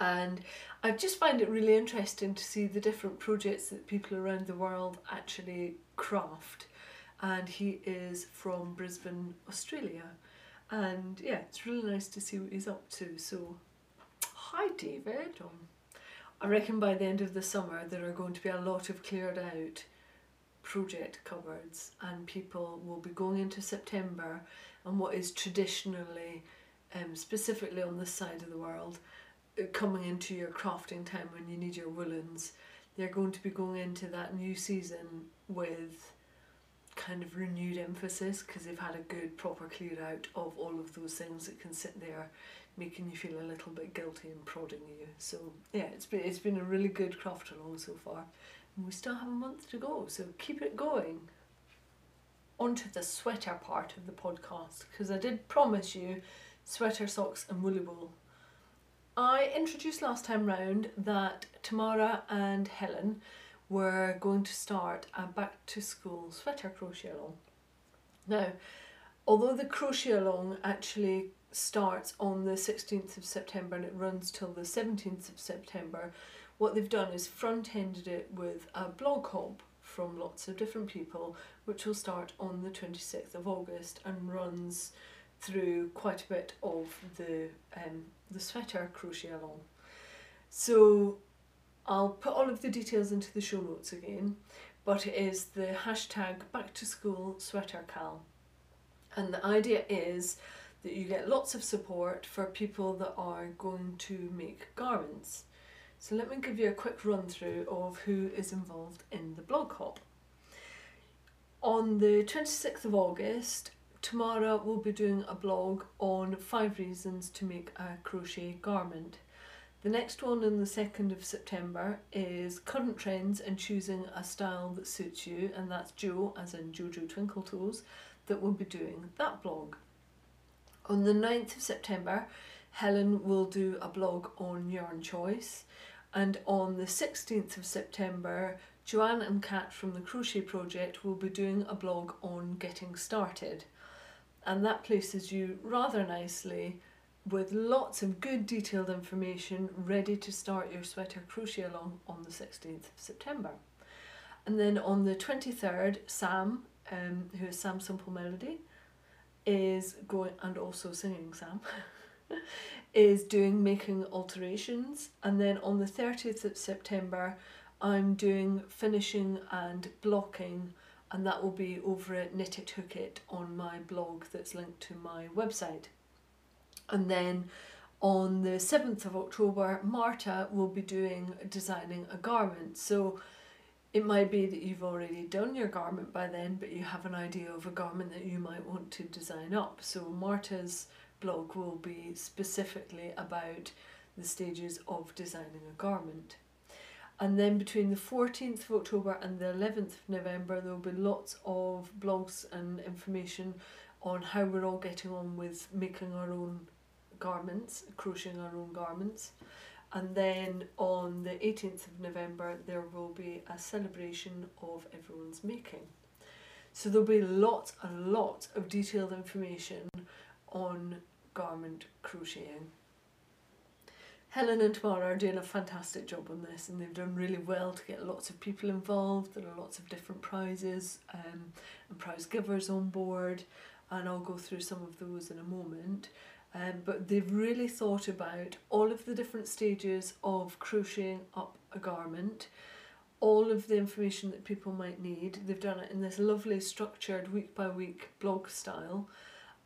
and I just find it really interesting to see the different projects that people around the world actually craft. And he is from Brisbane, Australia. And yeah, it's really nice to see what he's up to. So, hi David. Um, I reckon by the end of the summer there are going to be a lot of cleared out project cupboards, and people will be going into September and what is traditionally, um, specifically on this side of the world, coming into your crafting time when you need your woolens, they're going to be going into that new season with kind of renewed emphasis because they've had a good proper clear out of all of those things that can sit there making you feel a little bit guilty and prodding you. So yeah, it's been it's been a really good craft along so far. And we still have a month to go, so keep it going. On to the sweater part of the podcast, because I did promise you sweater socks and woolly wool I introduced last time round that Tamara and Helen were going to start a back to school sweater crochet along. Now, although the crochet along actually starts on the 16th of September and it runs till the 17th of September, what they've done is front ended it with a blog hop from lots of different people, which will start on the 26th of August and runs through quite a bit of the um, the sweater crochet along. So I'll put all of the details into the show notes again, but it is the hashtag back to school sweater cal. And the idea is that you get lots of support for people that are going to make garments. So let me give you a quick run through of who is involved in the blog hop. On the 26th of August, Tamara will be doing a blog on five reasons to make a crochet garment. The next one on the 2nd of September is current trends and choosing a style that suits you, and that's Jo, as in Jojo Twinkle Toes, that will be doing that blog. On the 9th of September, Helen will do a blog on yarn choice, and on the 16th of September, Joanne and Kat from the Crochet Project will be doing a blog on getting started and that places you rather nicely with lots of good detailed information ready to start your sweater crochet along on the 16th of September. And then on the 23rd, Sam, um, who is Sam Simple Melody, is going, and also singing Sam, is doing making alterations. And then on the 30th of September, I'm doing finishing and blocking and that will be over at Knit It Hook It on my blog that's linked to my website. And then on the 7th of October, Marta will be doing designing a garment. So it might be that you've already done your garment by then, but you have an idea of a garment that you might want to design up. So Marta's blog will be specifically about the stages of designing a garment. And then between the 14th of October and the 11th of November, there will be lots of blogs and information on how we're all getting on with making our own garments, crocheting our own garments. And then on the 18th of November, there will be a celebration of everyone's making. So there'll be lots and lots of detailed information on garment crocheting. Helen and Tamara are doing a fantastic job on this and they've done really well to get lots of people involved. There are lots of different prizes um, and prize givers on board and I'll go through some of those in a moment. Um, but they've really thought about all of the different stages of crocheting up a garment, all of the information that people might need. They've done it in this lovely structured week by week blog style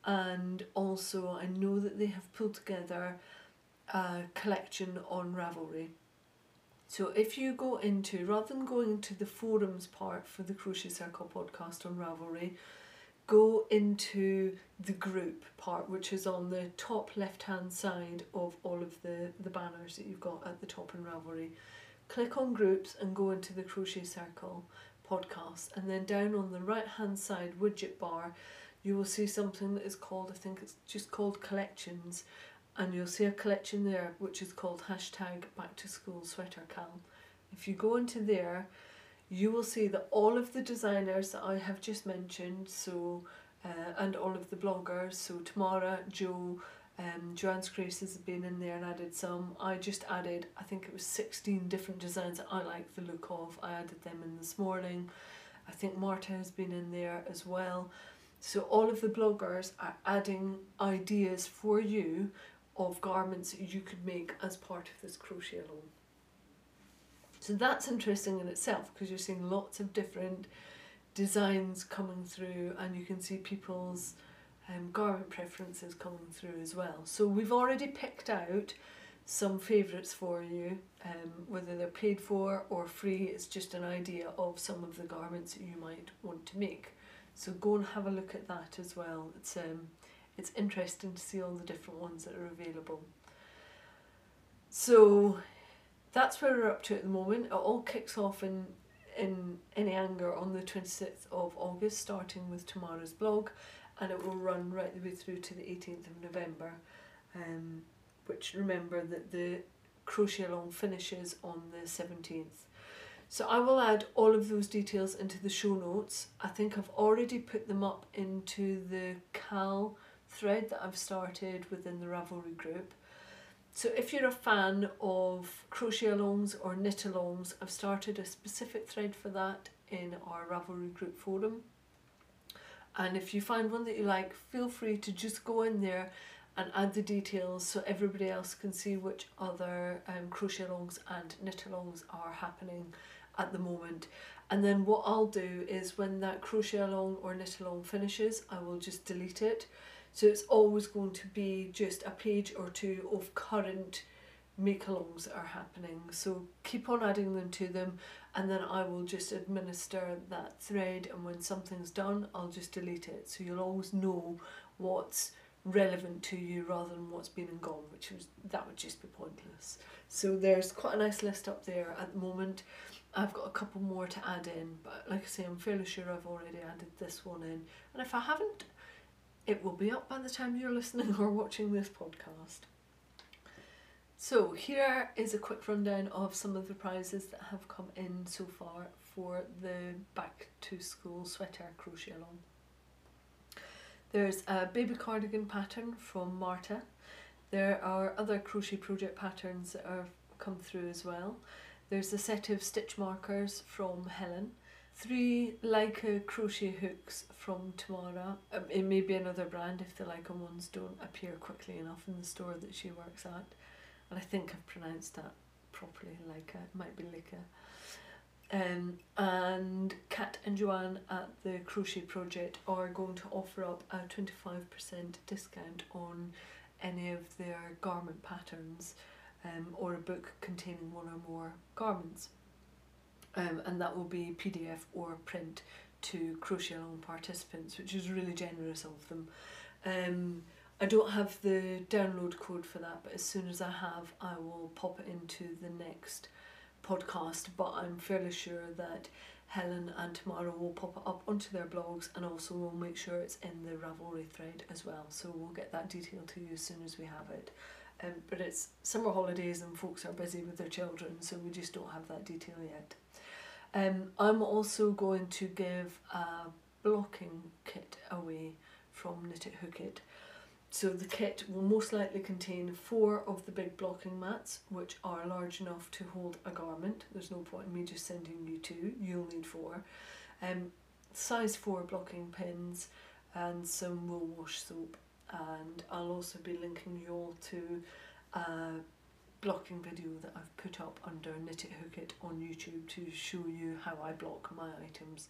and also I know that they have pulled together a collection on Ravelry. So if you go into, rather than going into the forums part for the Crochet Circle podcast on Ravelry, go into the group part, which is on the top left hand side of all of the, the banners that you've got at the top in Ravelry. Click on groups and go into the Crochet Circle podcast, and then down on the right hand side widget bar, you will see something that is called, I think it's just called collections, and you'll see a collection there which is called hashtag back to school sweater cal. If you go into there, you will see that all of the designers that I have just mentioned, so uh, and all of the bloggers, so Tamara, Joe, um, Joanne Scrace has been in there and added some. I just added, I think it was 16 different designs that I like the look of. I added them in this morning. I think Marta has been in there as well. So all of the bloggers are adding ideas for you of garments you could make as part of this crochet along. So that's interesting in itself because you're seeing lots of different designs coming through and you can see people's um, garment preferences coming through as well. So we've already picked out some favourites for you, um, whether they're paid for or free, it's just an idea of some of the garments that you might want to make. So go and have a look at that as well. It's um, it's interesting to see all the different ones that are available. So that's where we're up to at the moment. It all kicks off in in any anger on the 26th of August, starting with Tamara's blog, and it will run right the way through to the 18th of November. Um, which remember that the crochet along finishes on the 17th. So I will add all of those details into the show notes. I think I've already put them up into the CAL thread that I've started within the Ravelry group. So if you're a fan of crochet alongs or knit alongs, I've started a specific thread for that in our Ravelry group forum. And if you find one that you like, feel free to just go in there and add the details so everybody else can see which other um, crochet alongs and knit alongs are happening at the moment. And then what I'll do is when that crochet along or knit along finishes, I will just delete it so it's always going to be just a page or two of current make alongs that are happening. So keep on adding them to them and then I will just administer that thread and when something's done I'll just delete it. So you'll always know what's relevant to you rather than what's been and gone, which was that would just be pointless. So there's quite a nice list up there at the moment. I've got a couple more to add in, but like I say, I'm fairly sure I've already added this one in. And if I haven't, it will be up by the time you're listening or watching this podcast. So here is a quick rundown of some of the prizes that have come in so far for the back to school sweater crochet along. There's a baby cardigan pattern from Marta. There are other crochet project patterns that have come through as well. There's a set of stitch markers from Helen three Leica crochet hooks from Tamara. Um, it may be another brand if the Leica ones don't appear quickly enough in the store that she works at. And I think I've pronounced that properly, Leica. It might be Leica. Um, and Kat and Joanne at the Crochet Project are going to offer up a 25% discount on any of their garment patterns um, or a book containing one or more garments um, and that will be PDF or print to crochet along participants, which is really generous of them. Um, I don't have the download code for that, but as soon as I have, I will pop it into the next podcast. But I'm fairly sure that Helen and Tamara will pop it up onto their blogs and also we'll make sure it's in the Ravelry thread as well. So we'll get that detail to you as soon as we have it. Um, but it's summer holidays and folks are busy with their children, so we just don't have that detail yet. Um, I'm also going to give a blocking kit away from Knit It Hook It. So the kit will most likely contain four of the big blocking mats, which are large enough to hold a garment. There's no point in me just sending you two, you'll need four. Um, size 4 blocking pins and some wool wash soap and I'll also be linking you all to a blocking video that I've put up under Knit It Hook It on YouTube to show you how I block my items.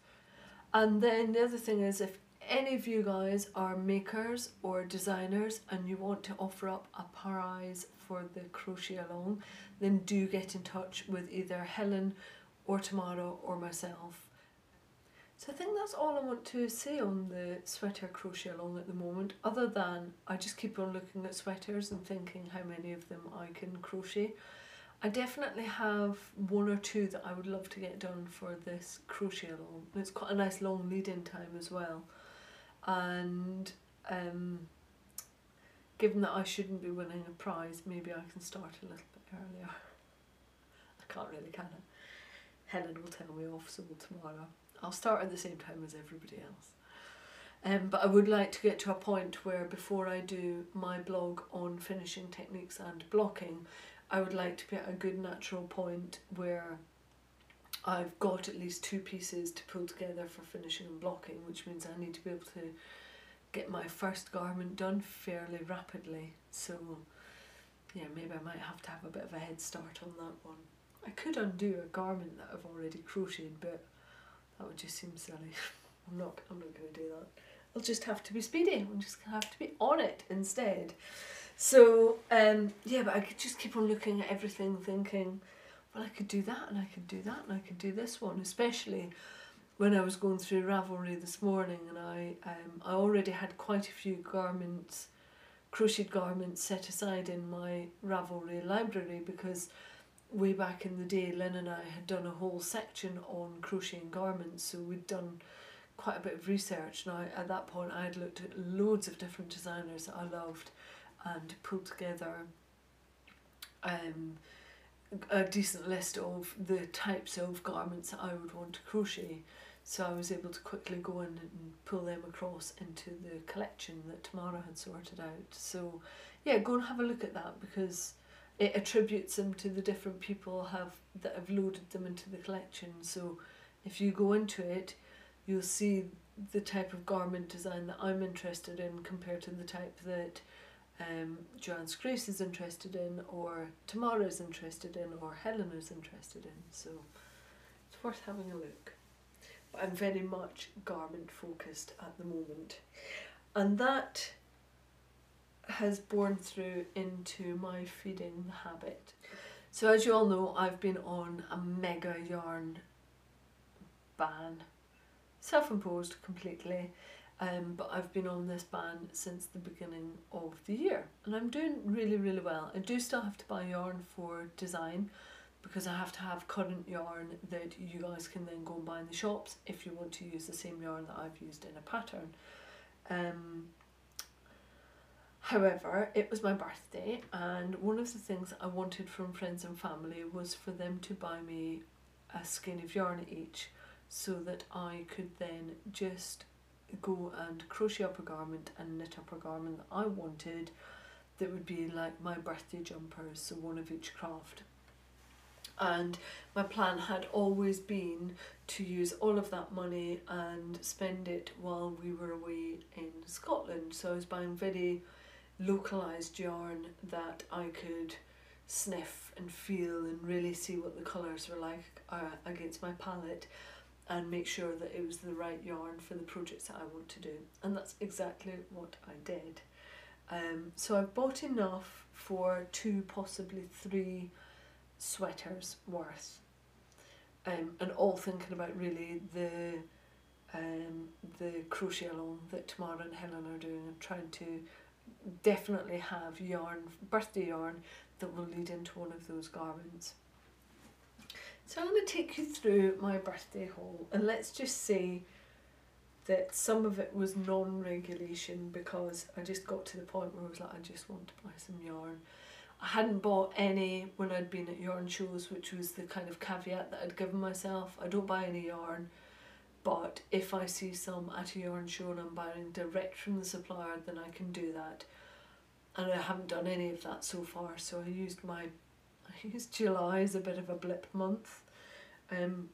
And then the other thing is if any of you guys are makers or designers and you want to offer up a prize for the crochet along, then do get in touch with either Helen or Tamara or myself so I think that's all I want to say on the sweater crochet along at the moment, other than I just keep on looking at sweaters and thinking how many of them I can crochet. I definitely have one or two that I would love to get done for this crochet along. It's quite a nice long lead-in time as well. And um, given that I shouldn't be winning a prize, maybe I can start a little bit earlier. I can't really, can I? Helen will tell me off, so tomorrow. I'll start at the same time as everybody else. Um, but I would like to get to a point where before I do my blog on finishing techniques and blocking, I would like to be at a good natural point where I've got at least two pieces to pull together for finishing and blocking, which means I need to be able to get my first garment done fairly rapidly. So yeah, maybe I might have to have a bit of a head start on that one. I could undo a garment that I've already crocheted, but that would just seem silly. I'm not, I'm not going to do that. I'll just have to be speedy. I'm just going to have to be on it instead. So, um, yeah, but I could just keep on looking at everything thinking, well, I could do that and I could do that and I could do this one, especially when I was going through Ravelry this morning and I, um, I already had quite a few garments, crocheted garments set aside in my Ravelry library because way back in the day, Lynn and I had done a whole section on crocheting garments, so we'd done quite a bit of research. Now, at that point, I had looked at loads of different designers that I loved and pulled together um, a decent list of the types of garments that I would want to crochet. So I was able to quickly go in and pull them across into the collection that Tamara had sorted out. So yeah, go and have a look at that because it attributes them to the different people have that have loaded them into the collection. So if you go into it, you'll see the type of garment design that I'm interested in compared to the type that um, Joanne Scrace is interested in, or Tamara is interested in, or Helen is interested in. So it's worth having a look. But I'm very much garment focused at the moment. And that has borne through into my feeding habit. So as you all know, I've been on a mega yarn ban, self-imposed completely, um, but I've been on this ban since the beginning of the year and I'm doing really really well. I do still have to buy yarn for design because I have to have current yarn that you guys can then go and buy in the shops if you want to use the same yarn that I've used in a pattern. Um, However, it was my birthday, and one of the things I wanted from friends and family was for them to buy me a skein of yarn each so that I could then just go and crochet up a garment and knit up a garment that I wanted that would be like my birthday jumpers, so one of each craft. And my plan had always been to use all of that money and spend it while we were away in Scotland. So I was buying very localized yarn that I could sniff and feel and really see what the colours were like uh, against my palette and make sure that it was the right yarn for the projects that I want to do and that's exactly what I did. Um, so I've bought enough for two possibly three sweaters worth um, and all thinking about really the um, the crochet along that Tamara and Helen are doing and trying to definitely have yarn, birthday yarn, that will lead into one of those garments. So I'm going to take you through my birthday haul and let's just say that some of it was non-regulation because I just got to the point where I was like I just want to buy some yarn I hadn't bought any when I'd been at yarn shows, which was the kind of caveat that I'd given myself. I don't buy any yarn, but if I see some at a yarn show and I'm buying direct from the supplier, then I can do that. And I haven't done any of that so far, so I used my I used July as a bit of a blip month. Um,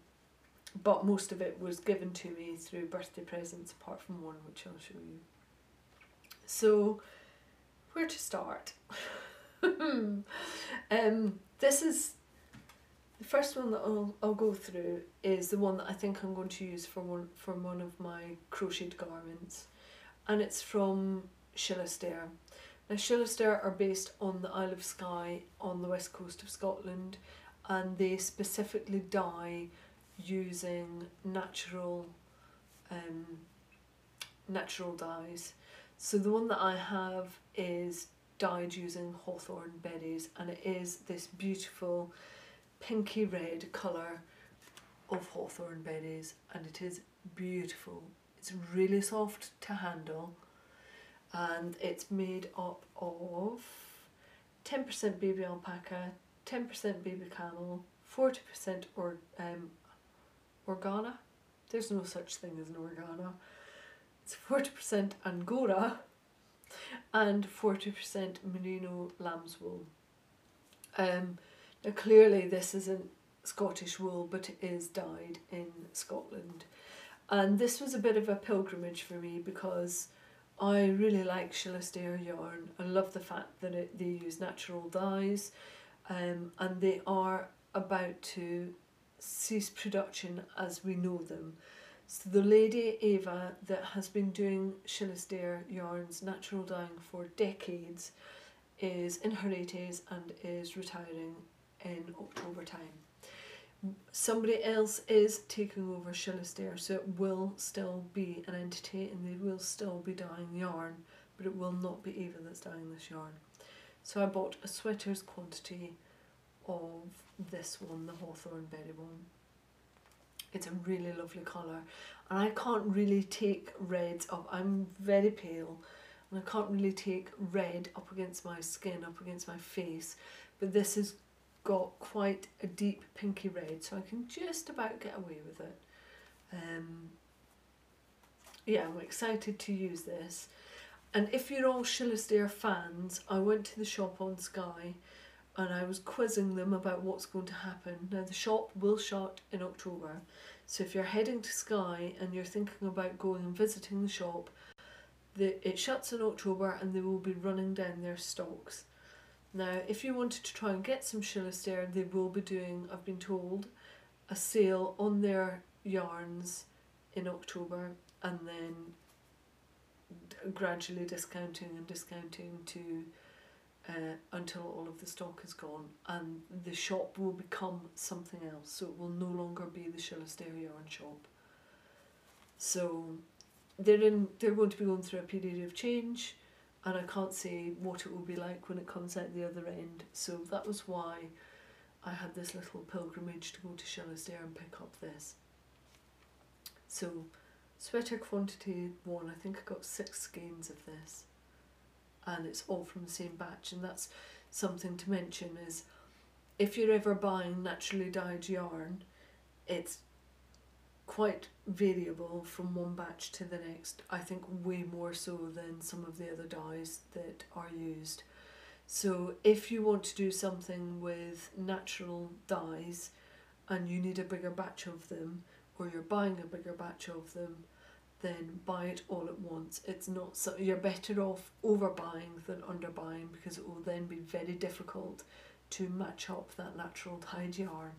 but most of it was given to me through birthday presents, apart from one which I'll show you. So, where to start? um, this is the first one that I'll, I'll go through is the one that I think I'm going to use for one for one of my crocheted garments, and it's from Shilasdair. Now Shilasdair are based on the Isle of Skye on the west coast of Scotland, and they specifically dye using natural um, natural dyes. So the one that I have is dyed using hawthorn berries and it is this beautiful pinky red colour of hawthorn berries and it is beautiful. It's really soft to handle and it's made up of 10% baby alpaca, 10% baby camel, 40% or um, organa. There's no such thing as an organa. It's 40% angora and 40% merino lamb's wool. Um, now clearly this isn't Scottish wool but it is dyed in Scotland and this was a bit of a pilgrimage for me because I really like Shilasdair yarn. I love the fact that it, they use natural dyes um, and they are about to cease production as we know them. So the lady Eva that has been doing Shilasdair yarns natural dyeing for decades is in her 80s and is retiring in October time. Somebody else is taking over Shilasdair so it will still be an entity and they will still be dyeing yarn but it will not be Ava that's dyeing this yarn. So I bought a sweater's quantity of this one, the Hawthorn Berry one. It's a really lovely colour and I can't really take reds up. I'm very pale and I can't really take red up against my skin, up against my face but this has got quite a deep pinky red so I can just about get away with it. Um, yeah, I'm excited to use this. And if you're all Shilasdair fans, I went to the shop on Skye and I was quizzing them about what's going to happen. Now the shop will shut in October, so if you're heading to Skye and you're thinking about going and visiting the shop, the, it shuts in October and they will be running down their stocks. Now if you wanted to try and get some Shilasdair, they will be doing, I've been told, a sale on their yarns in October and then gradually discounting and discounting to uh, until all of the stock is gone and the shop will become something else. So it will no longer be the Shilasdair yarn shop. So they're in they're going to be going through a period of change and I can't say what it will be like when it comes out the other end. So that was why I had this little pilgrimage to go to Shilasdair and pick up this. So sweater quantity one I think I got six skeins of this. And it's all from the same batch. And that's something to mention is if you're ever buying naturally dyed yarn it's quite variable from one batch to the next I think way more so than some of the other dyes that are used so if you want to do something with natural dyes and you need a bigger batch of them or you're buying a bigger batch of them then buy it all at once. It's not so you're better off overbuying than underbuying because it will then be very difficult to match up that natural dyed yarn.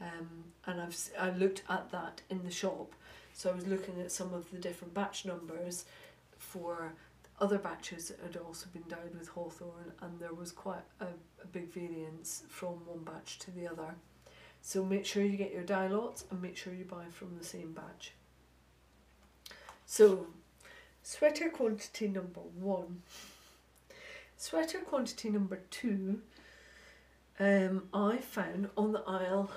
Um, and I've I looked at that in the shop, so I was looking at some of the different batch numbers for other batches that had also been dyed with hawthorn, and there was quite a, a big variance from one batch to the other. So make sure you get your dye lots and make sure you buy from the same batch. So, sweater quantity number one. Sweater quantity number two, um, I found on the Isle,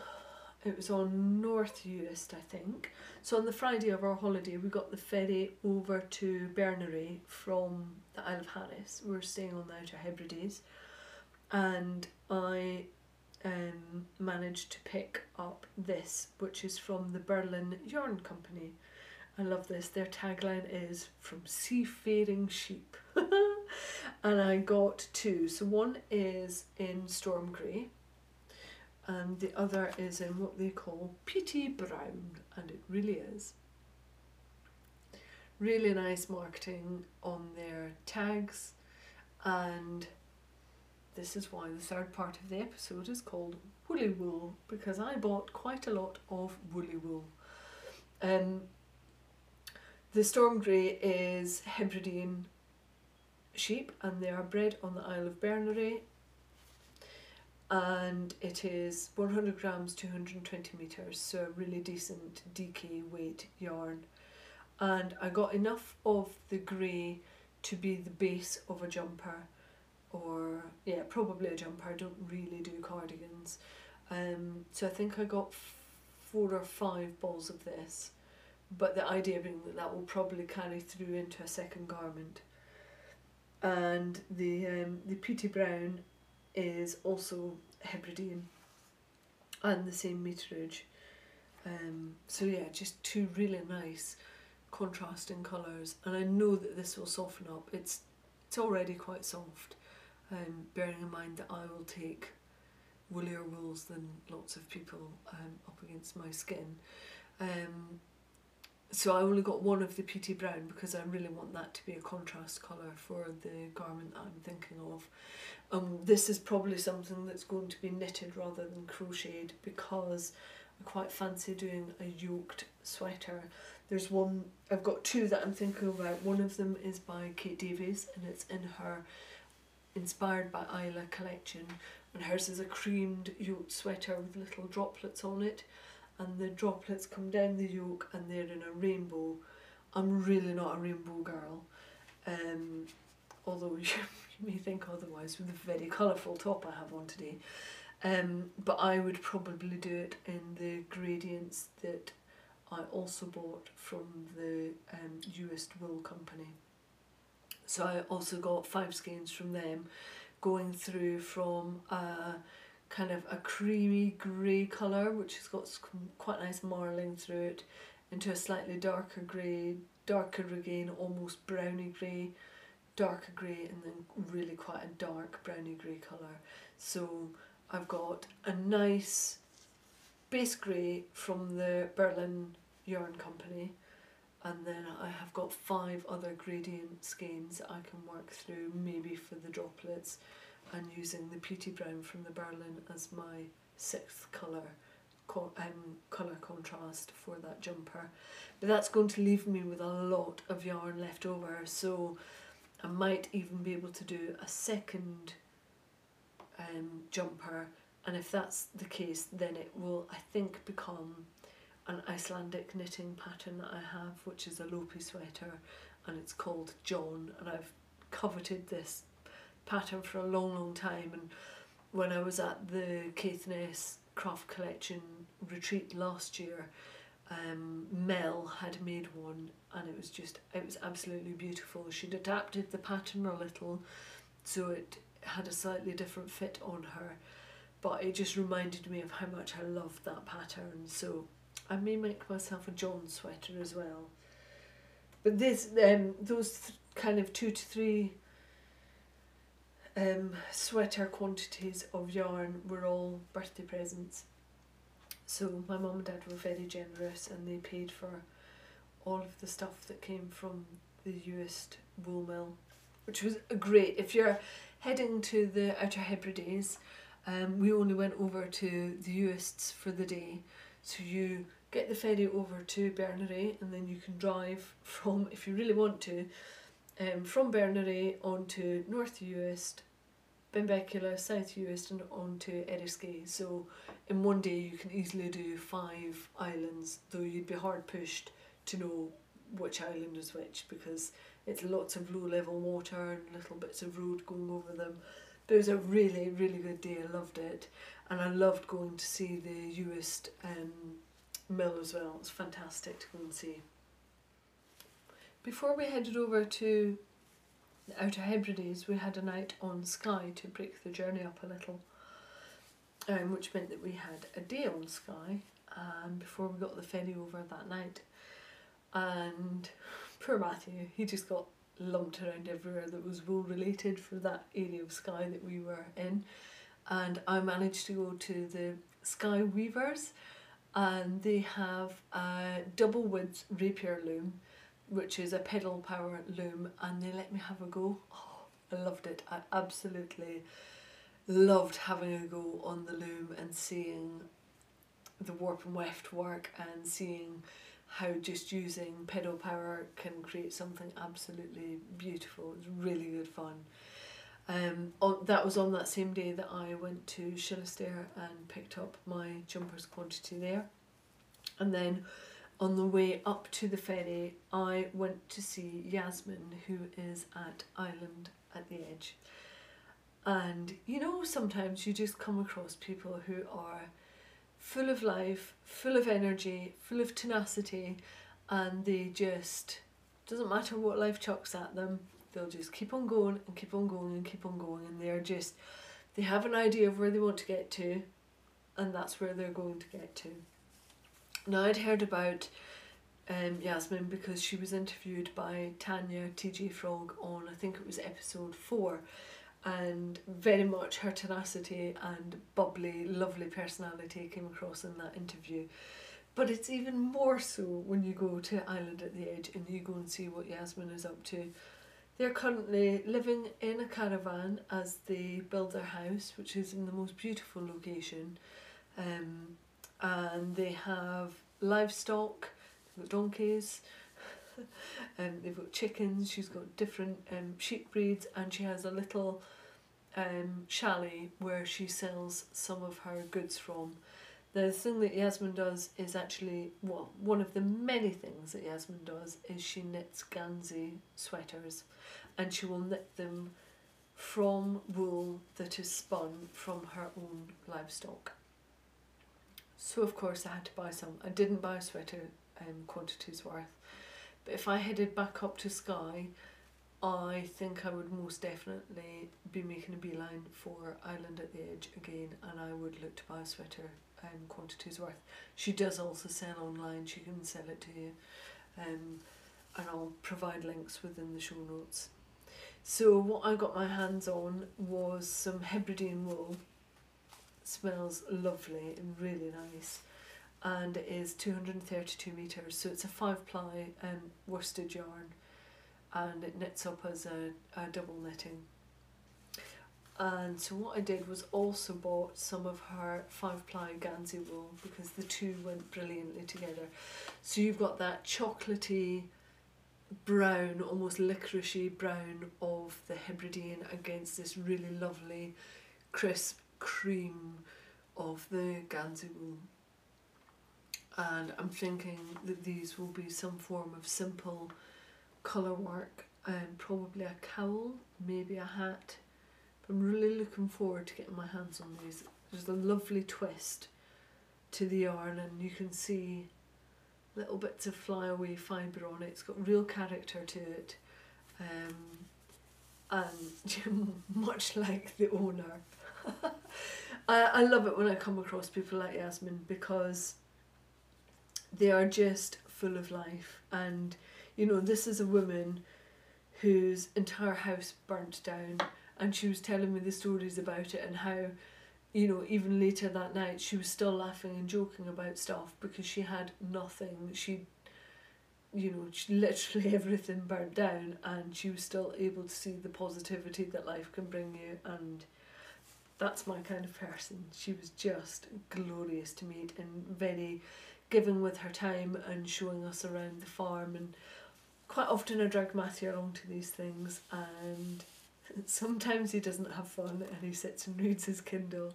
it was on North Uist, I think. So on the Friday of our holiday, we got the ferry over to Berneray from the Isle of Harris. We were staying on the Outer Hebrides. and I um, managed to pick up this, which is from the Berneray Yarn Company. I love this. Their tagline is from seafaring sheep. and I got two. So one is in storm grey and the other is in what they call peaty brown and it really is. Really nice marketing on their tags and this is why the third part of the episode is called Woolly Wool because I bought quite a lot of woolly wool. Um, the Storm Grey is Hebridean sheep and they are bred on the Isle of Berneray and it is 100 grams 220 meters so really decent DK weight yarn. And I got enough of the grey to be the base of a jumper or yeah probably a jumper I don't really do cardigans. Um, so I think I got four or five balls of this but the idea being that that will probably carry through into a second garment. And the um, the peaty brown is also Hebridean and the same meterage um, so yeah just two really nice contrasting colours. And I know that this will soften up. It's it's already quite soft. Um, bearing in mind that I will take woolier wools than lots of people um, up against my skin. Um, so I only got one of the peaty brown because I really want that to be a contrast colour for the garment that I'm thinking of. Um, this is probably something that's going to be knitted rather than crocheted because I quite fancy doing a yoked sweater. There's one, I've got two that I'm thinking about. One of them is by Kate Davies and it's in her inspired by Isla collection and hers is a creamed yoke sweater with little droplets on it and the droplets come down the yoke and they're in a rainbow. I'm really not a rainbow girl um, although you, you may think otherwise with the very colourful top I have on today um, but I would probably do it in the gradients that I also bought from the um, Wool Company. So I also got five skeins from them, going through from a kind of a creamy grey colour, which has got quite nice marling through it, into a slightly darker grey, darker again, almost browny grey, darker grey, and then really quite a dark browny grey colour. So I've got a nice base grey from the Berneray Yarn Company and then I have got five other gradient skeins I can work through maybe for the droplets and using the peaty brown from the Berneray as my sixth colour co um, colour contrast for that jumper but that's going to leave me with a lot of yarn left over so I might even be able to do a second um, jumper and if that's the case then it will I think become an Icelandic knitting pattern that I have, which is a Lopi sweater, and it's called John. And I've coveted this pattern for a long, long time. And when I was at the Caithness Craft Collection retreat last year, um, Mel had made one, and it was just it was absolutely beautiful. She'd adapted the pattern a little, so it had a slightly different fit on her, but it just reminded me of how much I loved that pattern. So I may make myself a John sweater as well. But this, um, those th kind of two to three um, sweater quantities of yarn were all birthday presents. So my mum and dad were very generous and they paid for all of the stuff that came from the Uist wool mill, which was great. If you're heading to the Outer Hebrides, um, we only went over to the Uists for the day, so you get the ferry over to Berneray and then you can drive from, if you really want to, um, from Berneray onto North Uist, Benbecula, South Uist and onto Eriskay. So in one day you can easily do five islands, though you'd be hard pushed to know which island is which because it's lots of low level water and little bits of road going over them. But it was a really, really good day. I loved it. And I loved going to see the Uist um, mill as well. It's fantastic to go and see. Before we headed over to Outer Hebrides, we had a night on Skye to break the journey up a little, um, which meant that we had a day on Skye um, before we got the ferry over that night. And poor Matthew, he just got lumped around everywhere that was wool related for that area of Skye that we were in. And I managed to go to the Skye Weavers, and they have a double width rapier loom, which is a pedal power loom, and they let me have a go. Oh, I loved it. I absolutely loved having a go on the loom and seeing the warp and weft work and seeing how just using pedal power can create something absolutely beautiful. It was really good fun. Um, on, that was on that same day that I went to Shilasdair and picked up my jumpers quantity there. And then on the way up to the ferry, I went to see Yasmin, who is at Island at the Edge. And you know, sometimes you just come across people who are full of life, full of energy, full of tenacity, and they just doesn't matter what life chucks at them, they'll just keep on going and keep on going and keep on going, and they're just they have an idea of where they want to get to, and that's where they're going to get to. Now I'd heard about um, Yasmin because she was interviewed by Tanya TJ Frog on I think it was episode four and very much her tenacity and bubbly, lovely personality came across in that interview. But it's even more so when you go to Island at the Edge and you go and see what Yasmin is up to. They're currently living in a caravan as they build their house, which is in the most beautiful location. Um, and they have livestock, they've got donkeys, and they've got chickens, she's got different um, sheep breeds, and she has a little um, chalet where she sells some of her goods from. The thing that Yasmin does is actually, well, one of the many things that Yasmin does is she knits Gansey sweaters and she will knit them from wool that is spun from her own livestock. So of course I had to buy some. I didn't buy a sweater um, quantities worth, but if I headed back up to Skye, I think I would most definitely be making a beeline for Island at the Edge again and I would look to buy a sweater um, quantities worth. She does also sell online, she can sell it to you um, and I'll provide links within the show notes. So what I got my hands on was some Hebridean wool. Smells lovely really nice and it is 232 metres so it's a five ply um, worsted yarn and it knits up as a, a double knitting. And so what I did was also bought some of her five ply Gansey wool because the two went brilliantly together. So you've got that chocolatey brown, almost licoricey brown of the Hebridean against this really lovely crisp cream of the Gansey wool. And I'm thinking that these will be some form of simple colour work and probably a cowl, maybe a hat. I'm really looking forward to getting my hands on these. There's a lovely twist to the yarn and you can see little bits of flyaway fibre on it. It's got real character to it. Um, and much like the owner. I, I love it when I come across people like Yasmin because they are just full of life. And you know, this is a woman whose entire house burnt down and she was telling me the stories about it and how you know even later that night she was still laughing and joking about stuff because she had nothing. She you know she, literally everything burnt down and she was still able to see the positivity that life can bring you and that's my kind of person. She was just glorious to meet and very giving with her time and showing us around the farm. And quite often I drag Matthew along to these things and sometimes he doesn't have fun and he sits and reads his Kindle.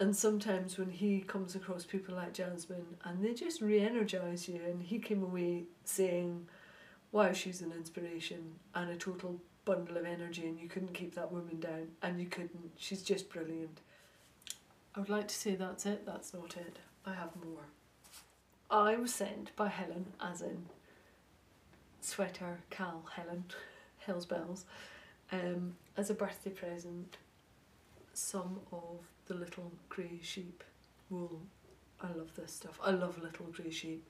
And sometimes when he comes across people like Jasmine and they just re-energise you and he came away saying wow she's an inspiration and a total bundle of energy and you couldn't keep that woman down and you couldn't she's just brilliant I would like to say that's it that's not it I have more I was sent by Helen as in sweater Cal Helen Hell's Bells um, as a birthday present some of the little grey sheep wool. I love this stuff. I love little grey sheep.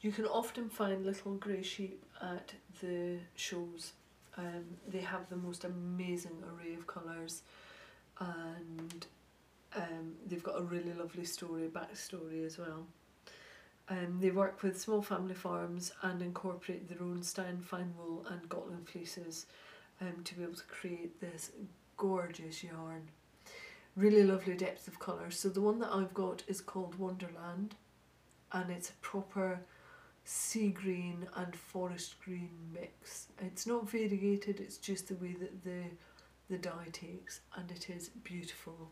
You can often find little grey sheep at the shows. Um, they have the most amazing array of colours and um, they've got a really lovely story, backstory as well. Um, they work with small family farms and incorporate their own Stein fine wool and Gotland fleeces um, to be able to create this gorgeous yarn. Really lovely depth of colour. So the one that I've got is called Wonderland and it's a proper sea green and forest green mix. It's not variegated, it's just the way that the the dye takes and it is beautiful.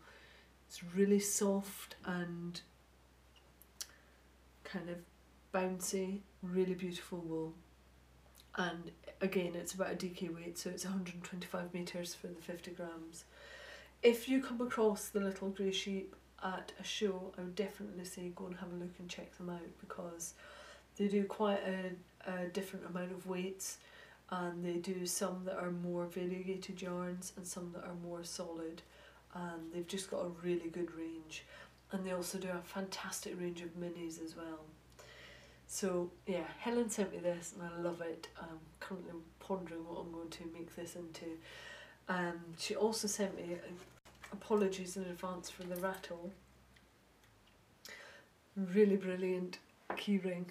It's really soft and kind of bouncy, really beautiful wool. And again, it's about a DK weight, so it's 125 metres for the 50 grams. If you come across the little grey sheep at a show, I would definitely say go and have a look and check them out because they do quite a, a different amount of weights and they do some that are more variegated yarns and some that are more solid and they've just got a really good range and they also do a fantastic range of minis as well. So yeah, Helen sent me this and I love it. I'm currently pondering what I'm going to make this into. Um, she also sent me uh, apologies in advance for the rattle. Really brilliant keyring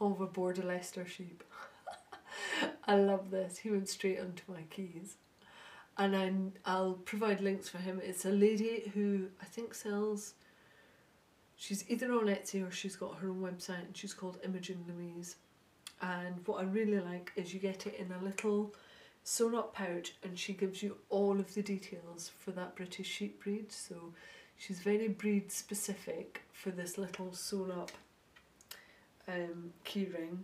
a Border Leicester sheep. I love this. He went straight onto my keys. And I'm, I'll provide links for him. It's a lady who I think sells, she's either on Etsy or she's got her own website and she's called Imogen Louise. And what I really like is you get it in a little sewn up pouch and she gives you all of the details for that British sheep breed. So she's very breed specific for this little sewn up um, keyring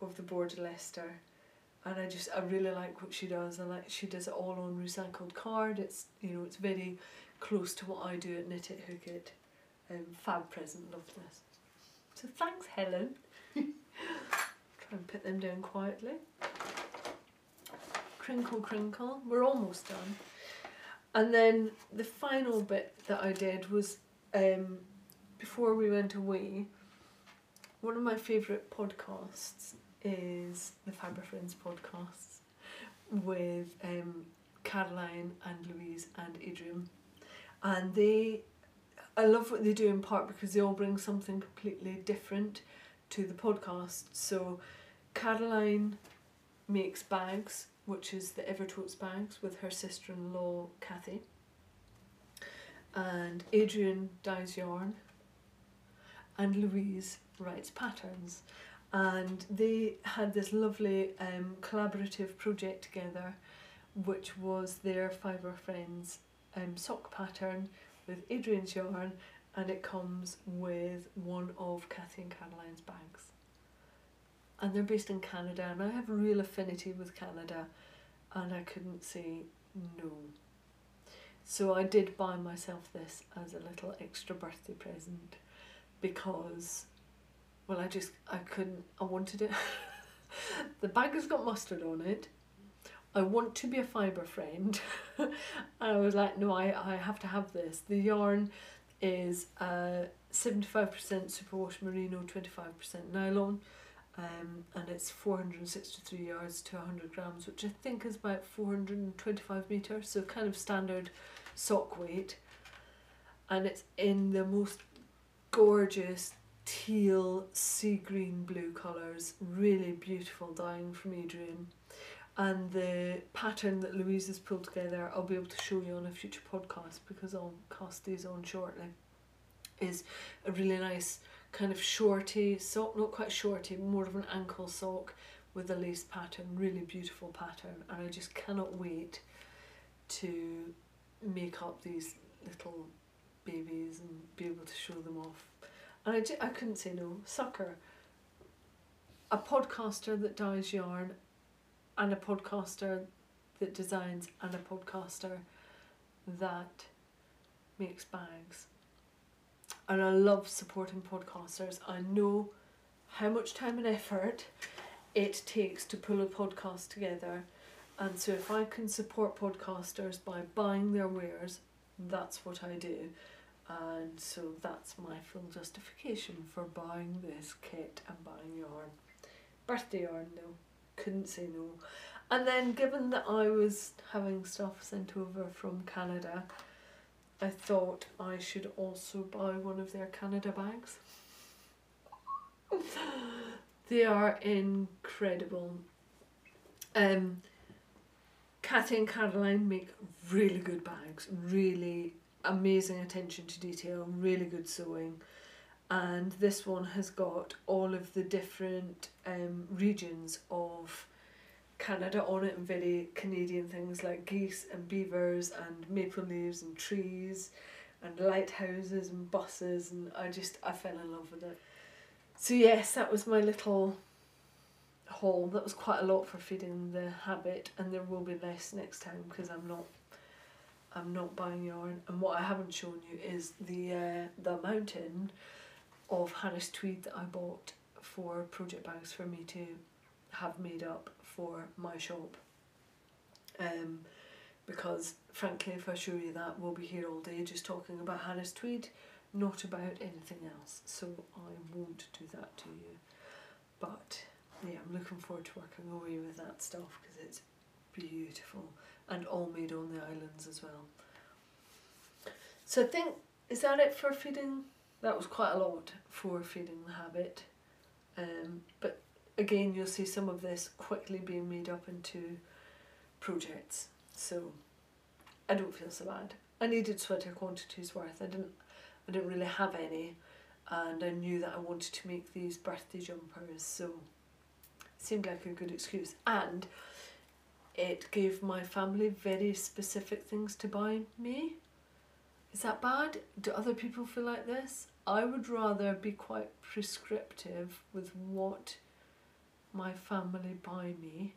of the Border Leicester and I just I really like what she does. I like she does it all on recycled card. It's you know it's very close to what I do at Knit It Hook It. Um, fab present, love this. So thanks Helen. Try and put them down quietly. Crinkle crinkle. We're almost done. And then the final bit that I did was um, before we went away. One of my favourite podcasts is the Fibre Friends podcast with um, Caroline and Louise and Adrian. And they, I love what they do in part because they all bring something completely different to the podcast. So Caroline makes bags, which is the Evertotes bags with her sister in law Kathy. And Adrian dyes yarn. And Louise writes patterns and they had this lovely um, collaborative project together which was their Fibre Friends um, sock pattern with Adrian's yarn and it comes with one of Kathy and Caroline's bags. And they're based in Canada and I have a real affinity with Canada and I couldn't say no. So I did buy myself this as a little extra birthday present because well I just I couldn't I wanted it. The bag has got mustard on it. I want to be a fibre friend. And I was like no I, I have to have this. The yarn is uh, 75% superwash merino 25% nylon um, and it's 463 yards to 100 grams which I think is about 425 metres so kind of standard sock weight. And it's in the most gorgeous teal sea green blue colours really beautiful dyeing from Adrian. And the pattern that Louise has pulled together I'll be able to show you on a future podcast because I'll cast these on shortly is a really nice kind of shorty sock not quite shorty more of an ankle sock with a lace pattern really beautiful pattern. And I just cannot wait to make up these little babies and be able to show them off and I I couldn't say no. Sucker. A podcaster that dyes yarn and a podcaster that designs and a podcaster that makes bags. And I love supporting podcasters. I know how much time and effort it takes to pull a podcast together And so if I can support podcasters by buying their wares, that's what I do. And so that's my full justification for buying this kit and buying yarn. Birthday yarn though, couldn't say no. And then given that I was having stuff sent over from Canada, I thought I should also buy one of their Canada bags. they are incredible. Um, Kathy and Caroline make really good bags, really amazing attention to detail, really good sewing. And this one has got all of the different um, regions of Canada on it and very Canadian things like geese and beavers and maple leaves and trees and lighthouses and buses and I just I fell in love with it. So yes, that was my little haul. That was quite a lot for feeding the habit and there will be less next time because I'm not I'm not buying yarn and what I haven't shown you is the uh, the mountain of Harris tweed that I bought for project bags for me to have made up for my shop. Um, because frankly, if I show you that, we'll be here all day just talking about Harris Tweed, not about anything else. So I won't do that to you. But yeah, I'm looking forward to working away with that stuff because it's beautiful and all made on the islands as well. So I think, is that it for feeding? That was quite a lot for feeding the habit. Um, but again, you'll see some of this quickly being made up into projects. So I don't feel so bad. I needed sweater quantities worth. I didn't I didn't really have any and I knew that I wanted to make these birthday jumpers so it seemed like a good excuse and it gave my family very specific things to buy me. Is that bad? Do other people feel like this? I would rather be quite prescriptive with what my family buy me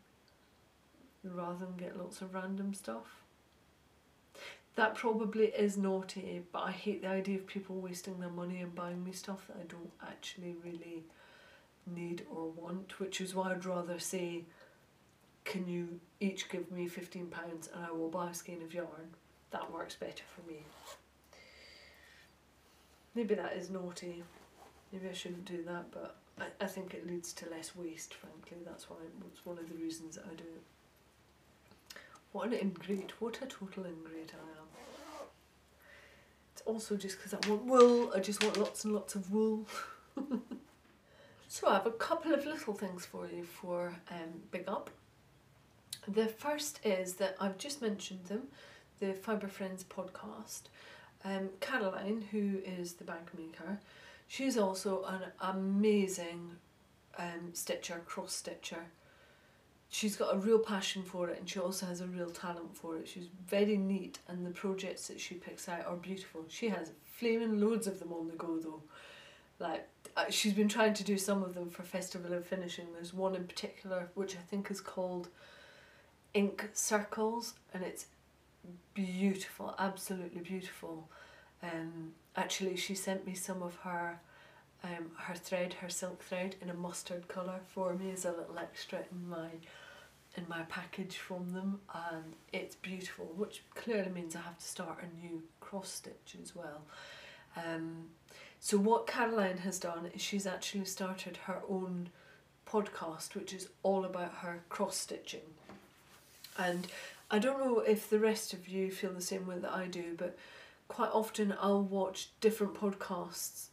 rather than get lots of random stuff. That probably is naughty, but I hate the idea of people wasting their money and buying me stuff that I don't actually really need or want, which is why I'd rather say, can you each give me £15 and I will buy a skein of yarn? That works better for me. Maybe that is naughty. Maybe I shouldn't do that, but I, I think it leads to less waste, frankly. That's why it's one of the reasons I do it. What an ingrate. What a total ingrate I am. It's also just because I want wool. I just want lots and lots of wool. so I have a couple of little things for you for um, Big Up. The first is that I've just mentioned them, the Fibre Friends podcast. Um, Caroline, who is the bag maker, She's also an amazing um, stitcher, cross stitcher. She's got a real passion for it and she also has a real talent for it. She's very neat and the projects that she picks out are beautiful. She has flaming loads of them on the go though. Like uh, she's been trying to do some of them for Festival of Finishing. There's one in particular which I think is called Ink Circles and it's beautiful, absolutely beautiful. Um, actually, she sent me some of her um, her thread, her silk thread, in a mustard colour for me as a little extra in my in my package from them, and it's beautiful. Which clearly means I have to start a new cross stitch as well. Um, so what Caroline has done is she's actually started her own podcast, which is all about her cross stitching. And I don't know if the rest of you feel the same way that I do, but quite often I'll watch different podcasts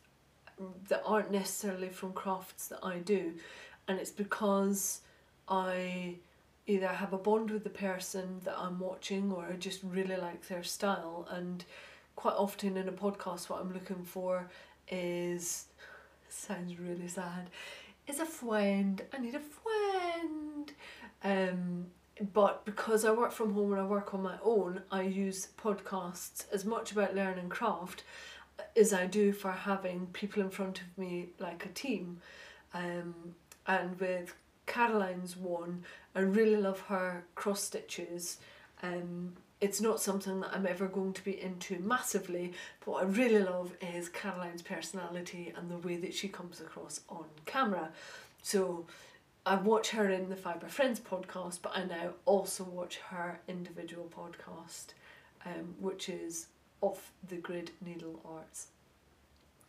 that aren't necessarily from crafts that I do, and it's because I either have a bond with the person that I'm watching or I just really like their style. And quite often in a podcast, what I'm looking for is sounds really sad is a friend. I need a friend. Um, but because I work from home and I work on my own, I use podcasts as much about learning craft as I do for having people in front of me like a team. Um, and with Caroline's one, I really love her cross stitches. Um, it's not something that I'm ever going to be into massively, but what I really love is Caroline's personality and the way that she comes across on camera. So I watch her in the Fibre Friends podcast, but I now also watch her individual podcast, um, which is Off the Grid Needle Arts.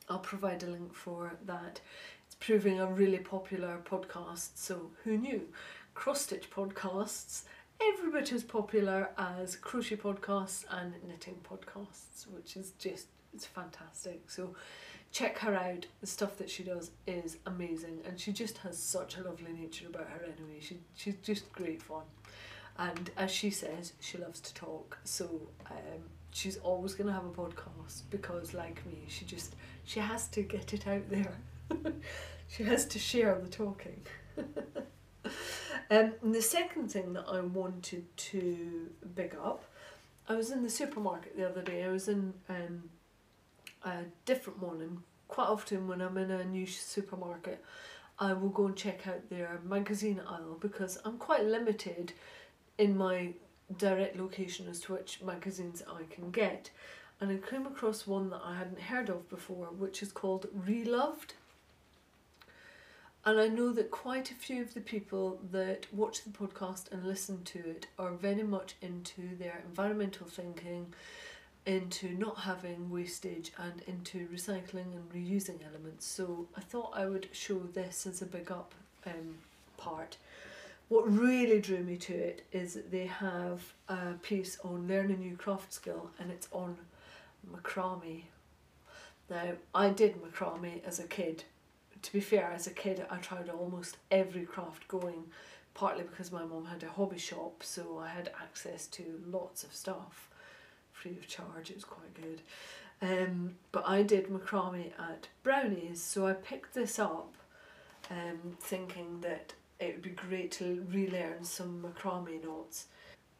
I'll provide a link for that. It's proving a really popular podcast, so who knew? Cross stitch podcasts, every bit as popular as crochet podcasts and knitting podcasts, which is just it's fantastic. So check her out. The stuff that she does is amazing, and she just has such a lovely nature about her anyway. She she's just great fun, and as she says, she loves to talk. So um, she's always gonna have a podcast because, like me, she just she has to get it out there. she has to share the talking. um, and the second thing that I wanted to big up, I was in the supermarket the other day. I was in um, a different one, and quite often when I'm in a new supermarket, I will go and check out their magazine aisle because I'm quite limited in my direct location as to which magazines I can get. And I came across one that I hadn't heard of before, which is called Reloved. And I know that quite a few of the people that watch the podcast and listen to it are very much into their environmental thinking, into not having wastage, and into recycling and reusing elements. So I thought I would show this as a big up um, part. What really drew me to it is that they have a piece on learn a new craft skill and it's on macrame. Now, I did macrame as a kid. To be fair, as a kid, I tried almost every craft going, partly because my mum had a hobby shop, so I had access to lots of stuff free of charge. It was quite good. Um, but I did macrame at Brownies, so I picked this up um, thinking that it would be great to relearn some macrame knots.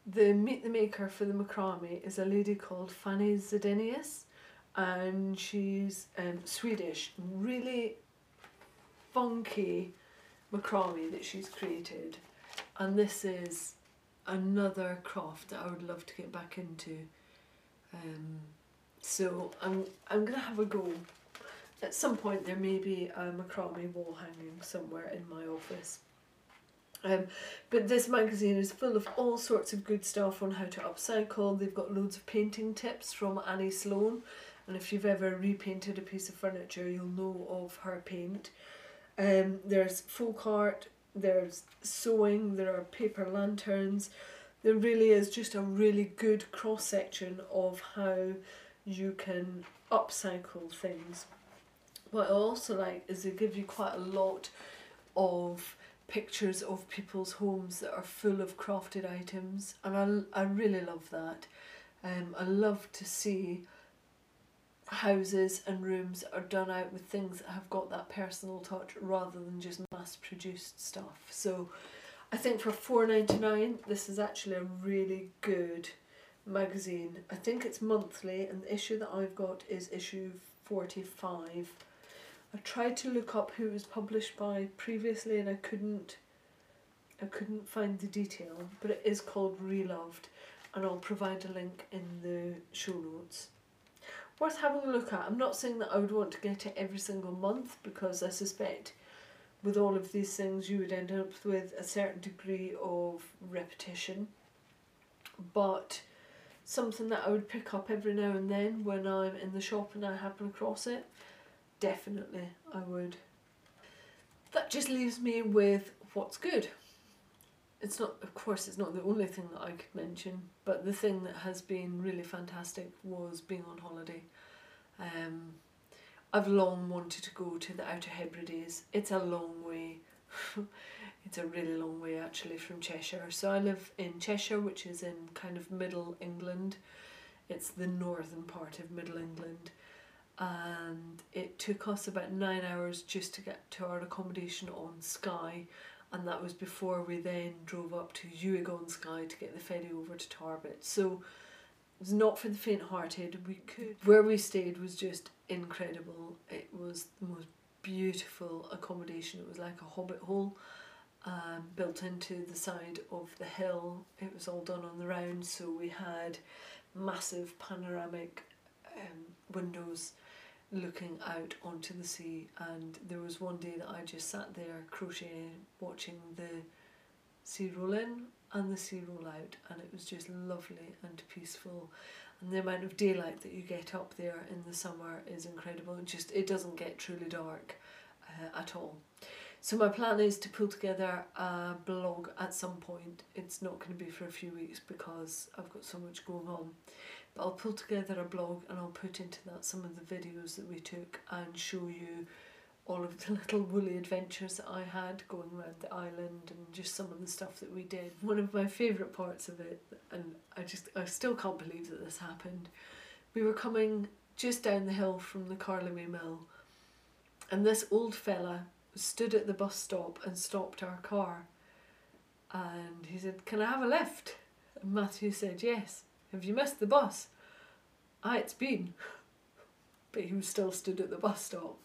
The meet the maker for the macrame is a lady called Fanny Zedenius, and she's um, Swedish. Really funky macrame that she's created, and this is another craft that I would love to get back into. Um, so I'm I'm gonna have a go. At some point, there may be a macrame wall hanging somewhere in my office. Um, but this magazine is full of all sorts of good stuff on how to upcycle. They've got loads of painting tips from Annie Sloan, and if you've ever repainted a piece of furniture, you'll know of her paint. Um, there's folk art, there's sewing, there are paper lanterns. There really is just a really good cross section of how you can upcycle things. What I also like is they give you quite a lot of pictures of people's homes that are full of crafted items and I, I really love that. Um, I love to see houses and rooms are done out with things that have got that personal touch rather than just mass produced stuff. So I think for four ninety nine this is actually a really good magazine. I think it's monthly and the issue that I've got is issue 45 I tried to look up who it was published by previously and I couldn't I couldn't find the detail, but it is called Reloved and I'll provide a link in the show notes. Worth having a look at. I'm not saying that I would want to get it every single month because I suspect with all of these things you would end up with a certain degree of repetition. But something that I would pick up every now and then when I'm in the shop and I happen across it definitely I would. That just leaves me with what's good. It's not, of course, it's not the only thing that I could mention, but the thing that has been really fantastic was being on holiday. Um, I've long wanted to go to the Outer Hebrides. It's a long way. it's a really long way actually from Cheshire. So I live in Cheshire, which is in kind of middle England. It's the northern part of middle England and it took us about nine hours just to get to our accommodation on Skye and that was before we then drove up to Uig on Skye to get the ferry over to Tarbert. So was not for the faint hearted. We could where we stayed was just incredible. It was the most beautiful accommodation. It was like a hobbit hole um, built into the side of the hill. It was all done on the round, so we had massive panoramic um, windows looking out onto the sea. And there was one day that I just sat there crocheting, watching the sea roll in and the sea roll out, and it was just lovely and peaceful. And the amount of daylight that you get up there in the summer is incredible. It just it doesn't get truly dark uh, at all. So my plan is to pull together a blog at some point. It's not going to be for a few weeks because I've got so much going on. But I'll pull together a blog and I'll put into that some of the videos that we took and show you all of the little woolly adventures that I had going around the island and just some of the stuff that we did. One of my favourite parts of it, and I just I still can't believe that this happened. We were coming just down the hill from the Carloway Mill, and this old fella stood at the bus stop and stopped our car. And he said, Can I have a lift? And Matthew said, Yes. Have you missed the bus? Ah, it's been. But he still stood at the bus stop.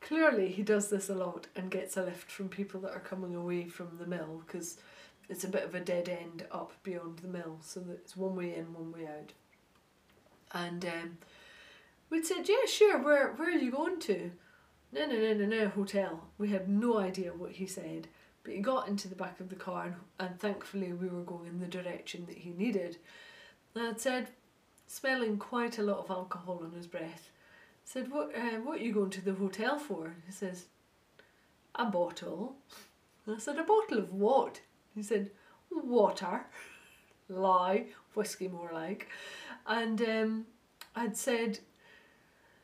Clearly, he does this a lot and gets a lift from people that are coming away from the mill because it's a bit of a dead end up beyond the mill, so that it's one way in, one way out. And um, we'd said, Yeah, sure, where, where are you going to? No, no, no, no, no, hotel. We had no idea what he said, but he got into the back of the car and, and thankfully we were going in the direction that he needed. And I'd said, smelling quite a lot of alcohol on his breath, said, what, uh, what are you going to the hotel for? He says, a bottle. I said, a bottle of what? He said, water. Lie, whiskey more like. And um, I'd said,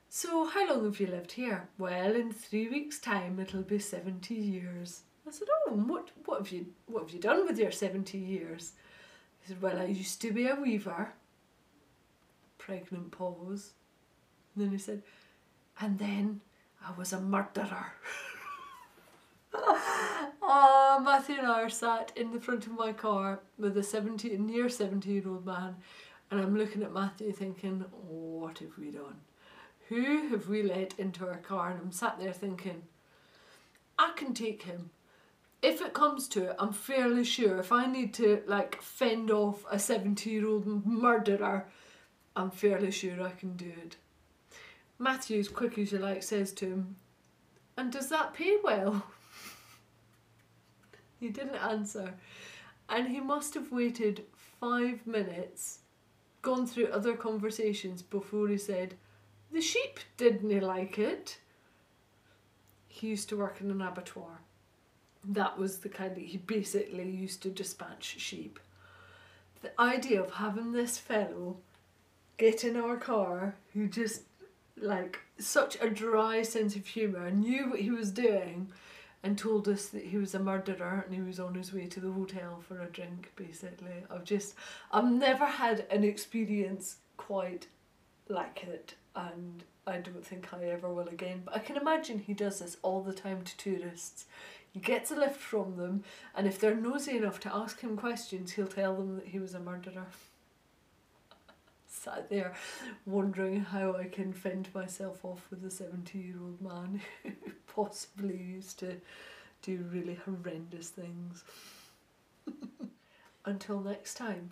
so how long have you lived here? Well, in three weeks' time it'll be 70 years. I said, oh, what, what, have you, what have you done with your 70 years? He said, well, I used to be a weaver. Pregnant pause. And then he said, and then I was a murderer. oh, Matthew and I are sat in the front of my car with a 70, near 70 year old man, and I'm looking at Matthew thinking, what have we done? Who have we let into our car? And I'm sat there thinking, I can take him. If it comes to it, I'm fairly sure if I need to like fend off a 70 year old murderer, I'm fairly sure I can do it. Matthew, as quick as you like, says to him, And does that pay well? he didn't answer. And he must have waited five minutes, gone through other conversations before he said, The sheep didn't like it. He used to work in an abattoir. That was the kind that he basically used to dispatch sheep. The idea of having this fellow get in our car who just like such a dry sense of humour, knew what he was doing, and told us that he was a murderer and he was on his way to the hotel for a drink. Basically, I've just I've never had an experience quite like it, and I don't think I ever will again. But I can imagine he does this all the time to tourists. He gets a lift from them, and if they're nosy enough to ask him questions, he'll tell them that he was a murderer sat there wondering how I can fend myself off with a 70 year old man who possibly used to do really horrendous things. Until next time,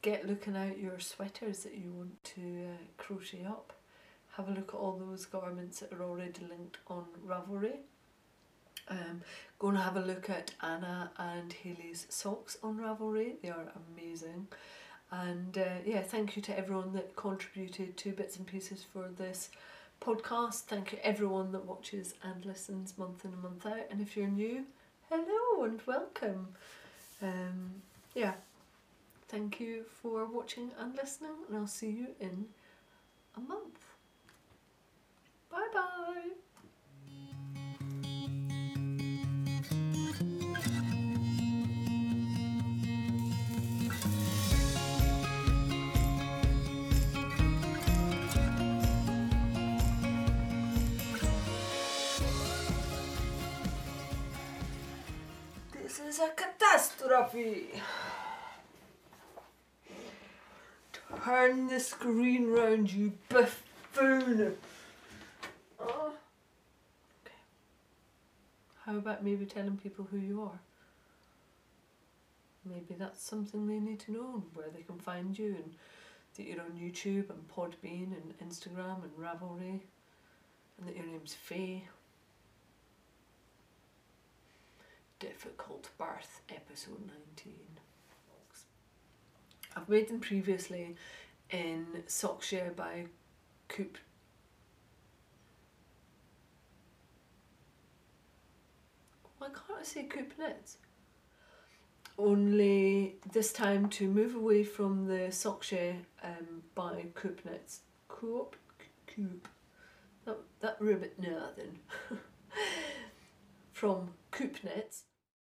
get looking out your sweaters that you want to uh, crochet up. Have a look at all those garments that are already linked on Ravelry. Um, go and have a look at Anna and Haley's socks on Ravelry. They are amazing. And uh, yeah, thank you to everyone that contributed to bits and pieces for this podcast. Thank you everyone that watches and listens month in and month out. And if you're new, hello and welcome. Um, yeah, thank you for watching and listening, and I'll see you in a month. Bye bye. Is a catastrophe. Turn the screen round, you buffoon. Oh. Okay. How about maybe telling people who you are? Maybe that's something they need to know, and where they can find you, and that you're on YouTube and Podbean and Instagram and Ravelry. and that your name's Faye. Difficult Birth, episode 19. I've made them previously in Socks Yeah by Coop. Why can't I say Coop Knits? Only this time to move away from the Socks Yeah um, by Coop Knits. Coop? Coop. That, that ribbit, no, then. from Coop Knits